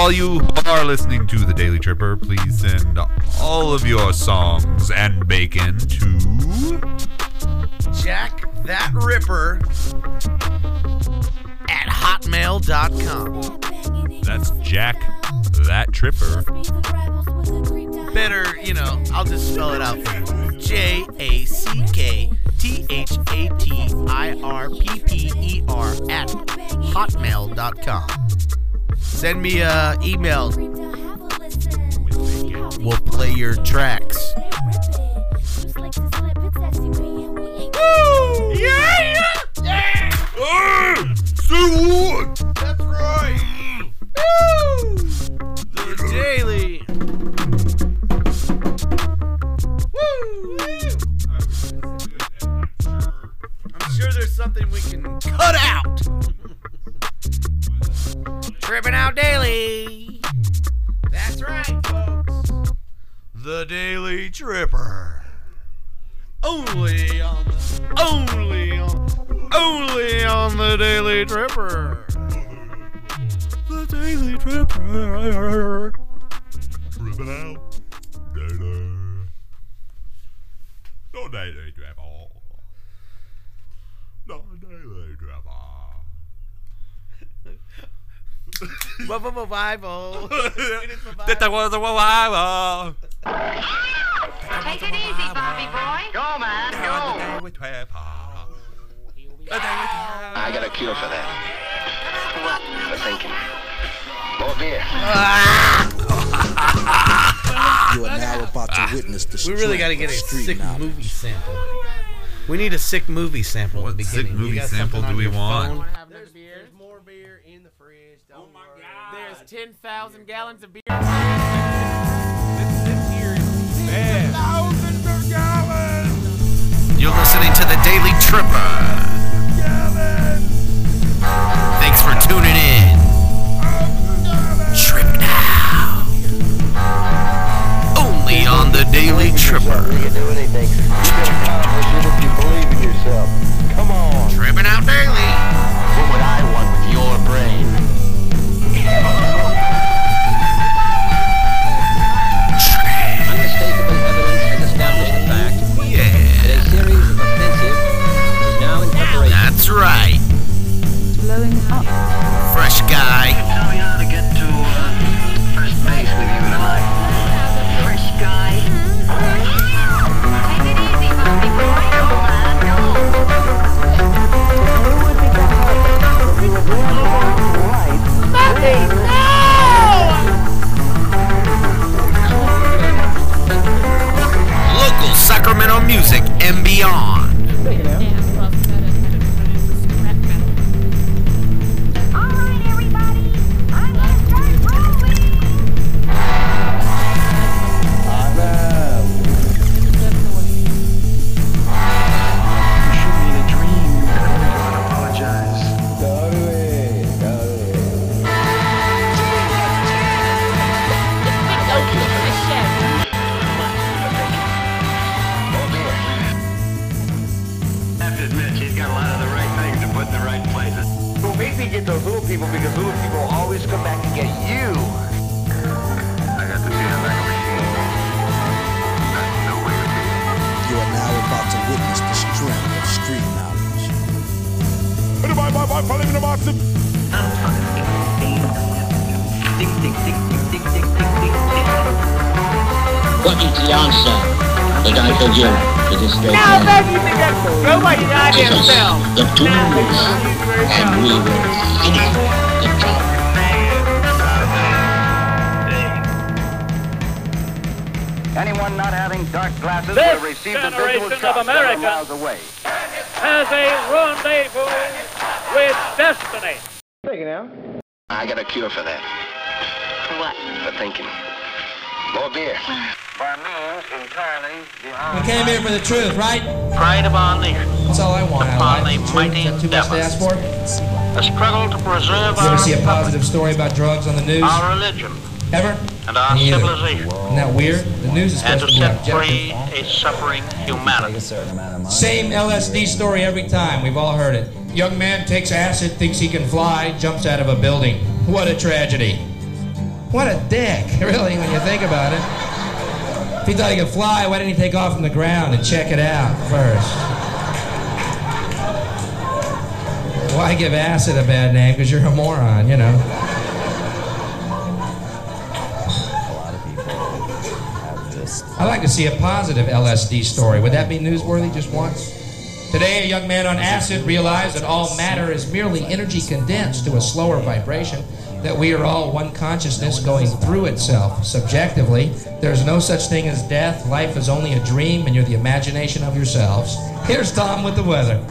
All you are listening to the Daily Tripper, please send all of your songs and bacon to Jack that Ripper at hotmail.com. That's Jack that Tripper. Better, you know, I'll just spell it out for you. J A C K T H A T I R P P E R at hotmail.com. Send me uh, a email. We'll play your tracks. Was a revival. Take it easy, Bobby boy. Go, man, go. I got a cure for that. What? For thinking. More beer. You are now about to witness the We really got to get a street sick knowledge. movie sample. We need a sick movie sample at the sick beginning. You movie sample something do on we your want? phone? There's, there's more beer in the fridge. Don't oh my god. There's 10,000 gallons of beer. To the Daily Tripper. Thanks for tuning in. Trip now. Only on the Daily Tripper. Tripping out daily. What would I want with your brain? That's right. Blowing up. Fresh guy. Tell me how to get to uh, first base with you tonight. Fresh guy. Local Sacramento music and beyond. What is the answer that I shall give to this great Now, man? you think that's nobody died Give us himself. the tools, and we will finish the job. Anyone not having dark glasses This will receive the visual generation shock of several America miles away. has a rendezvous with destiny. Take it now. I got a cure for that. What? For thinking. More beer. By means entirely We came here for the truth, right? Pride of our nation. That's all I want out Upon of life. the Truth. mighty Is that too much to ask for? A struggle to preserve You our ever see a positive story about drugs on the news? Our religion. Ever? and our Me either. civilization, Isn't that weird? The news is and supposed to to set free objective. a suffering humanity. Same LSD story every time. We've all heard it. Young man takes acid, thinks he can fly, jumps out of a building. What a tragedy. What a dick, really, when you think about it. If he thought he could fly, why didn't he take off from the ground and check it out first? Why give acid a bad name? Because you're a moron, you know. A lot of people have this. I'd like to see a positive LSD story. Would that be newsworthy just once? Today, a young man on acid realized that all matter is merely energy condensed to a slower vibration, that we are all one consciousness going through itself subjectively. There's no such thing as death. Life is only a dream, and you're the imagination of yourselves. Here's Tom with the weather.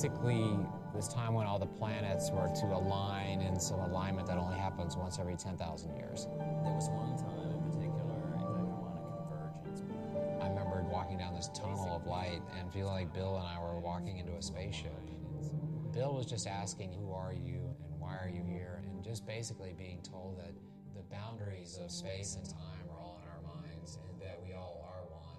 Basically this time when all the planets were to align in some alignment that only happens once every 10,000 years. There was one time in particular exactly when a convergence. I remember walking down this tunnel of light and feeling like Bill and I were walking into a spaceship. Bill was just asking, Who are you and why are you here? And just basically being told that the boundaries of space and time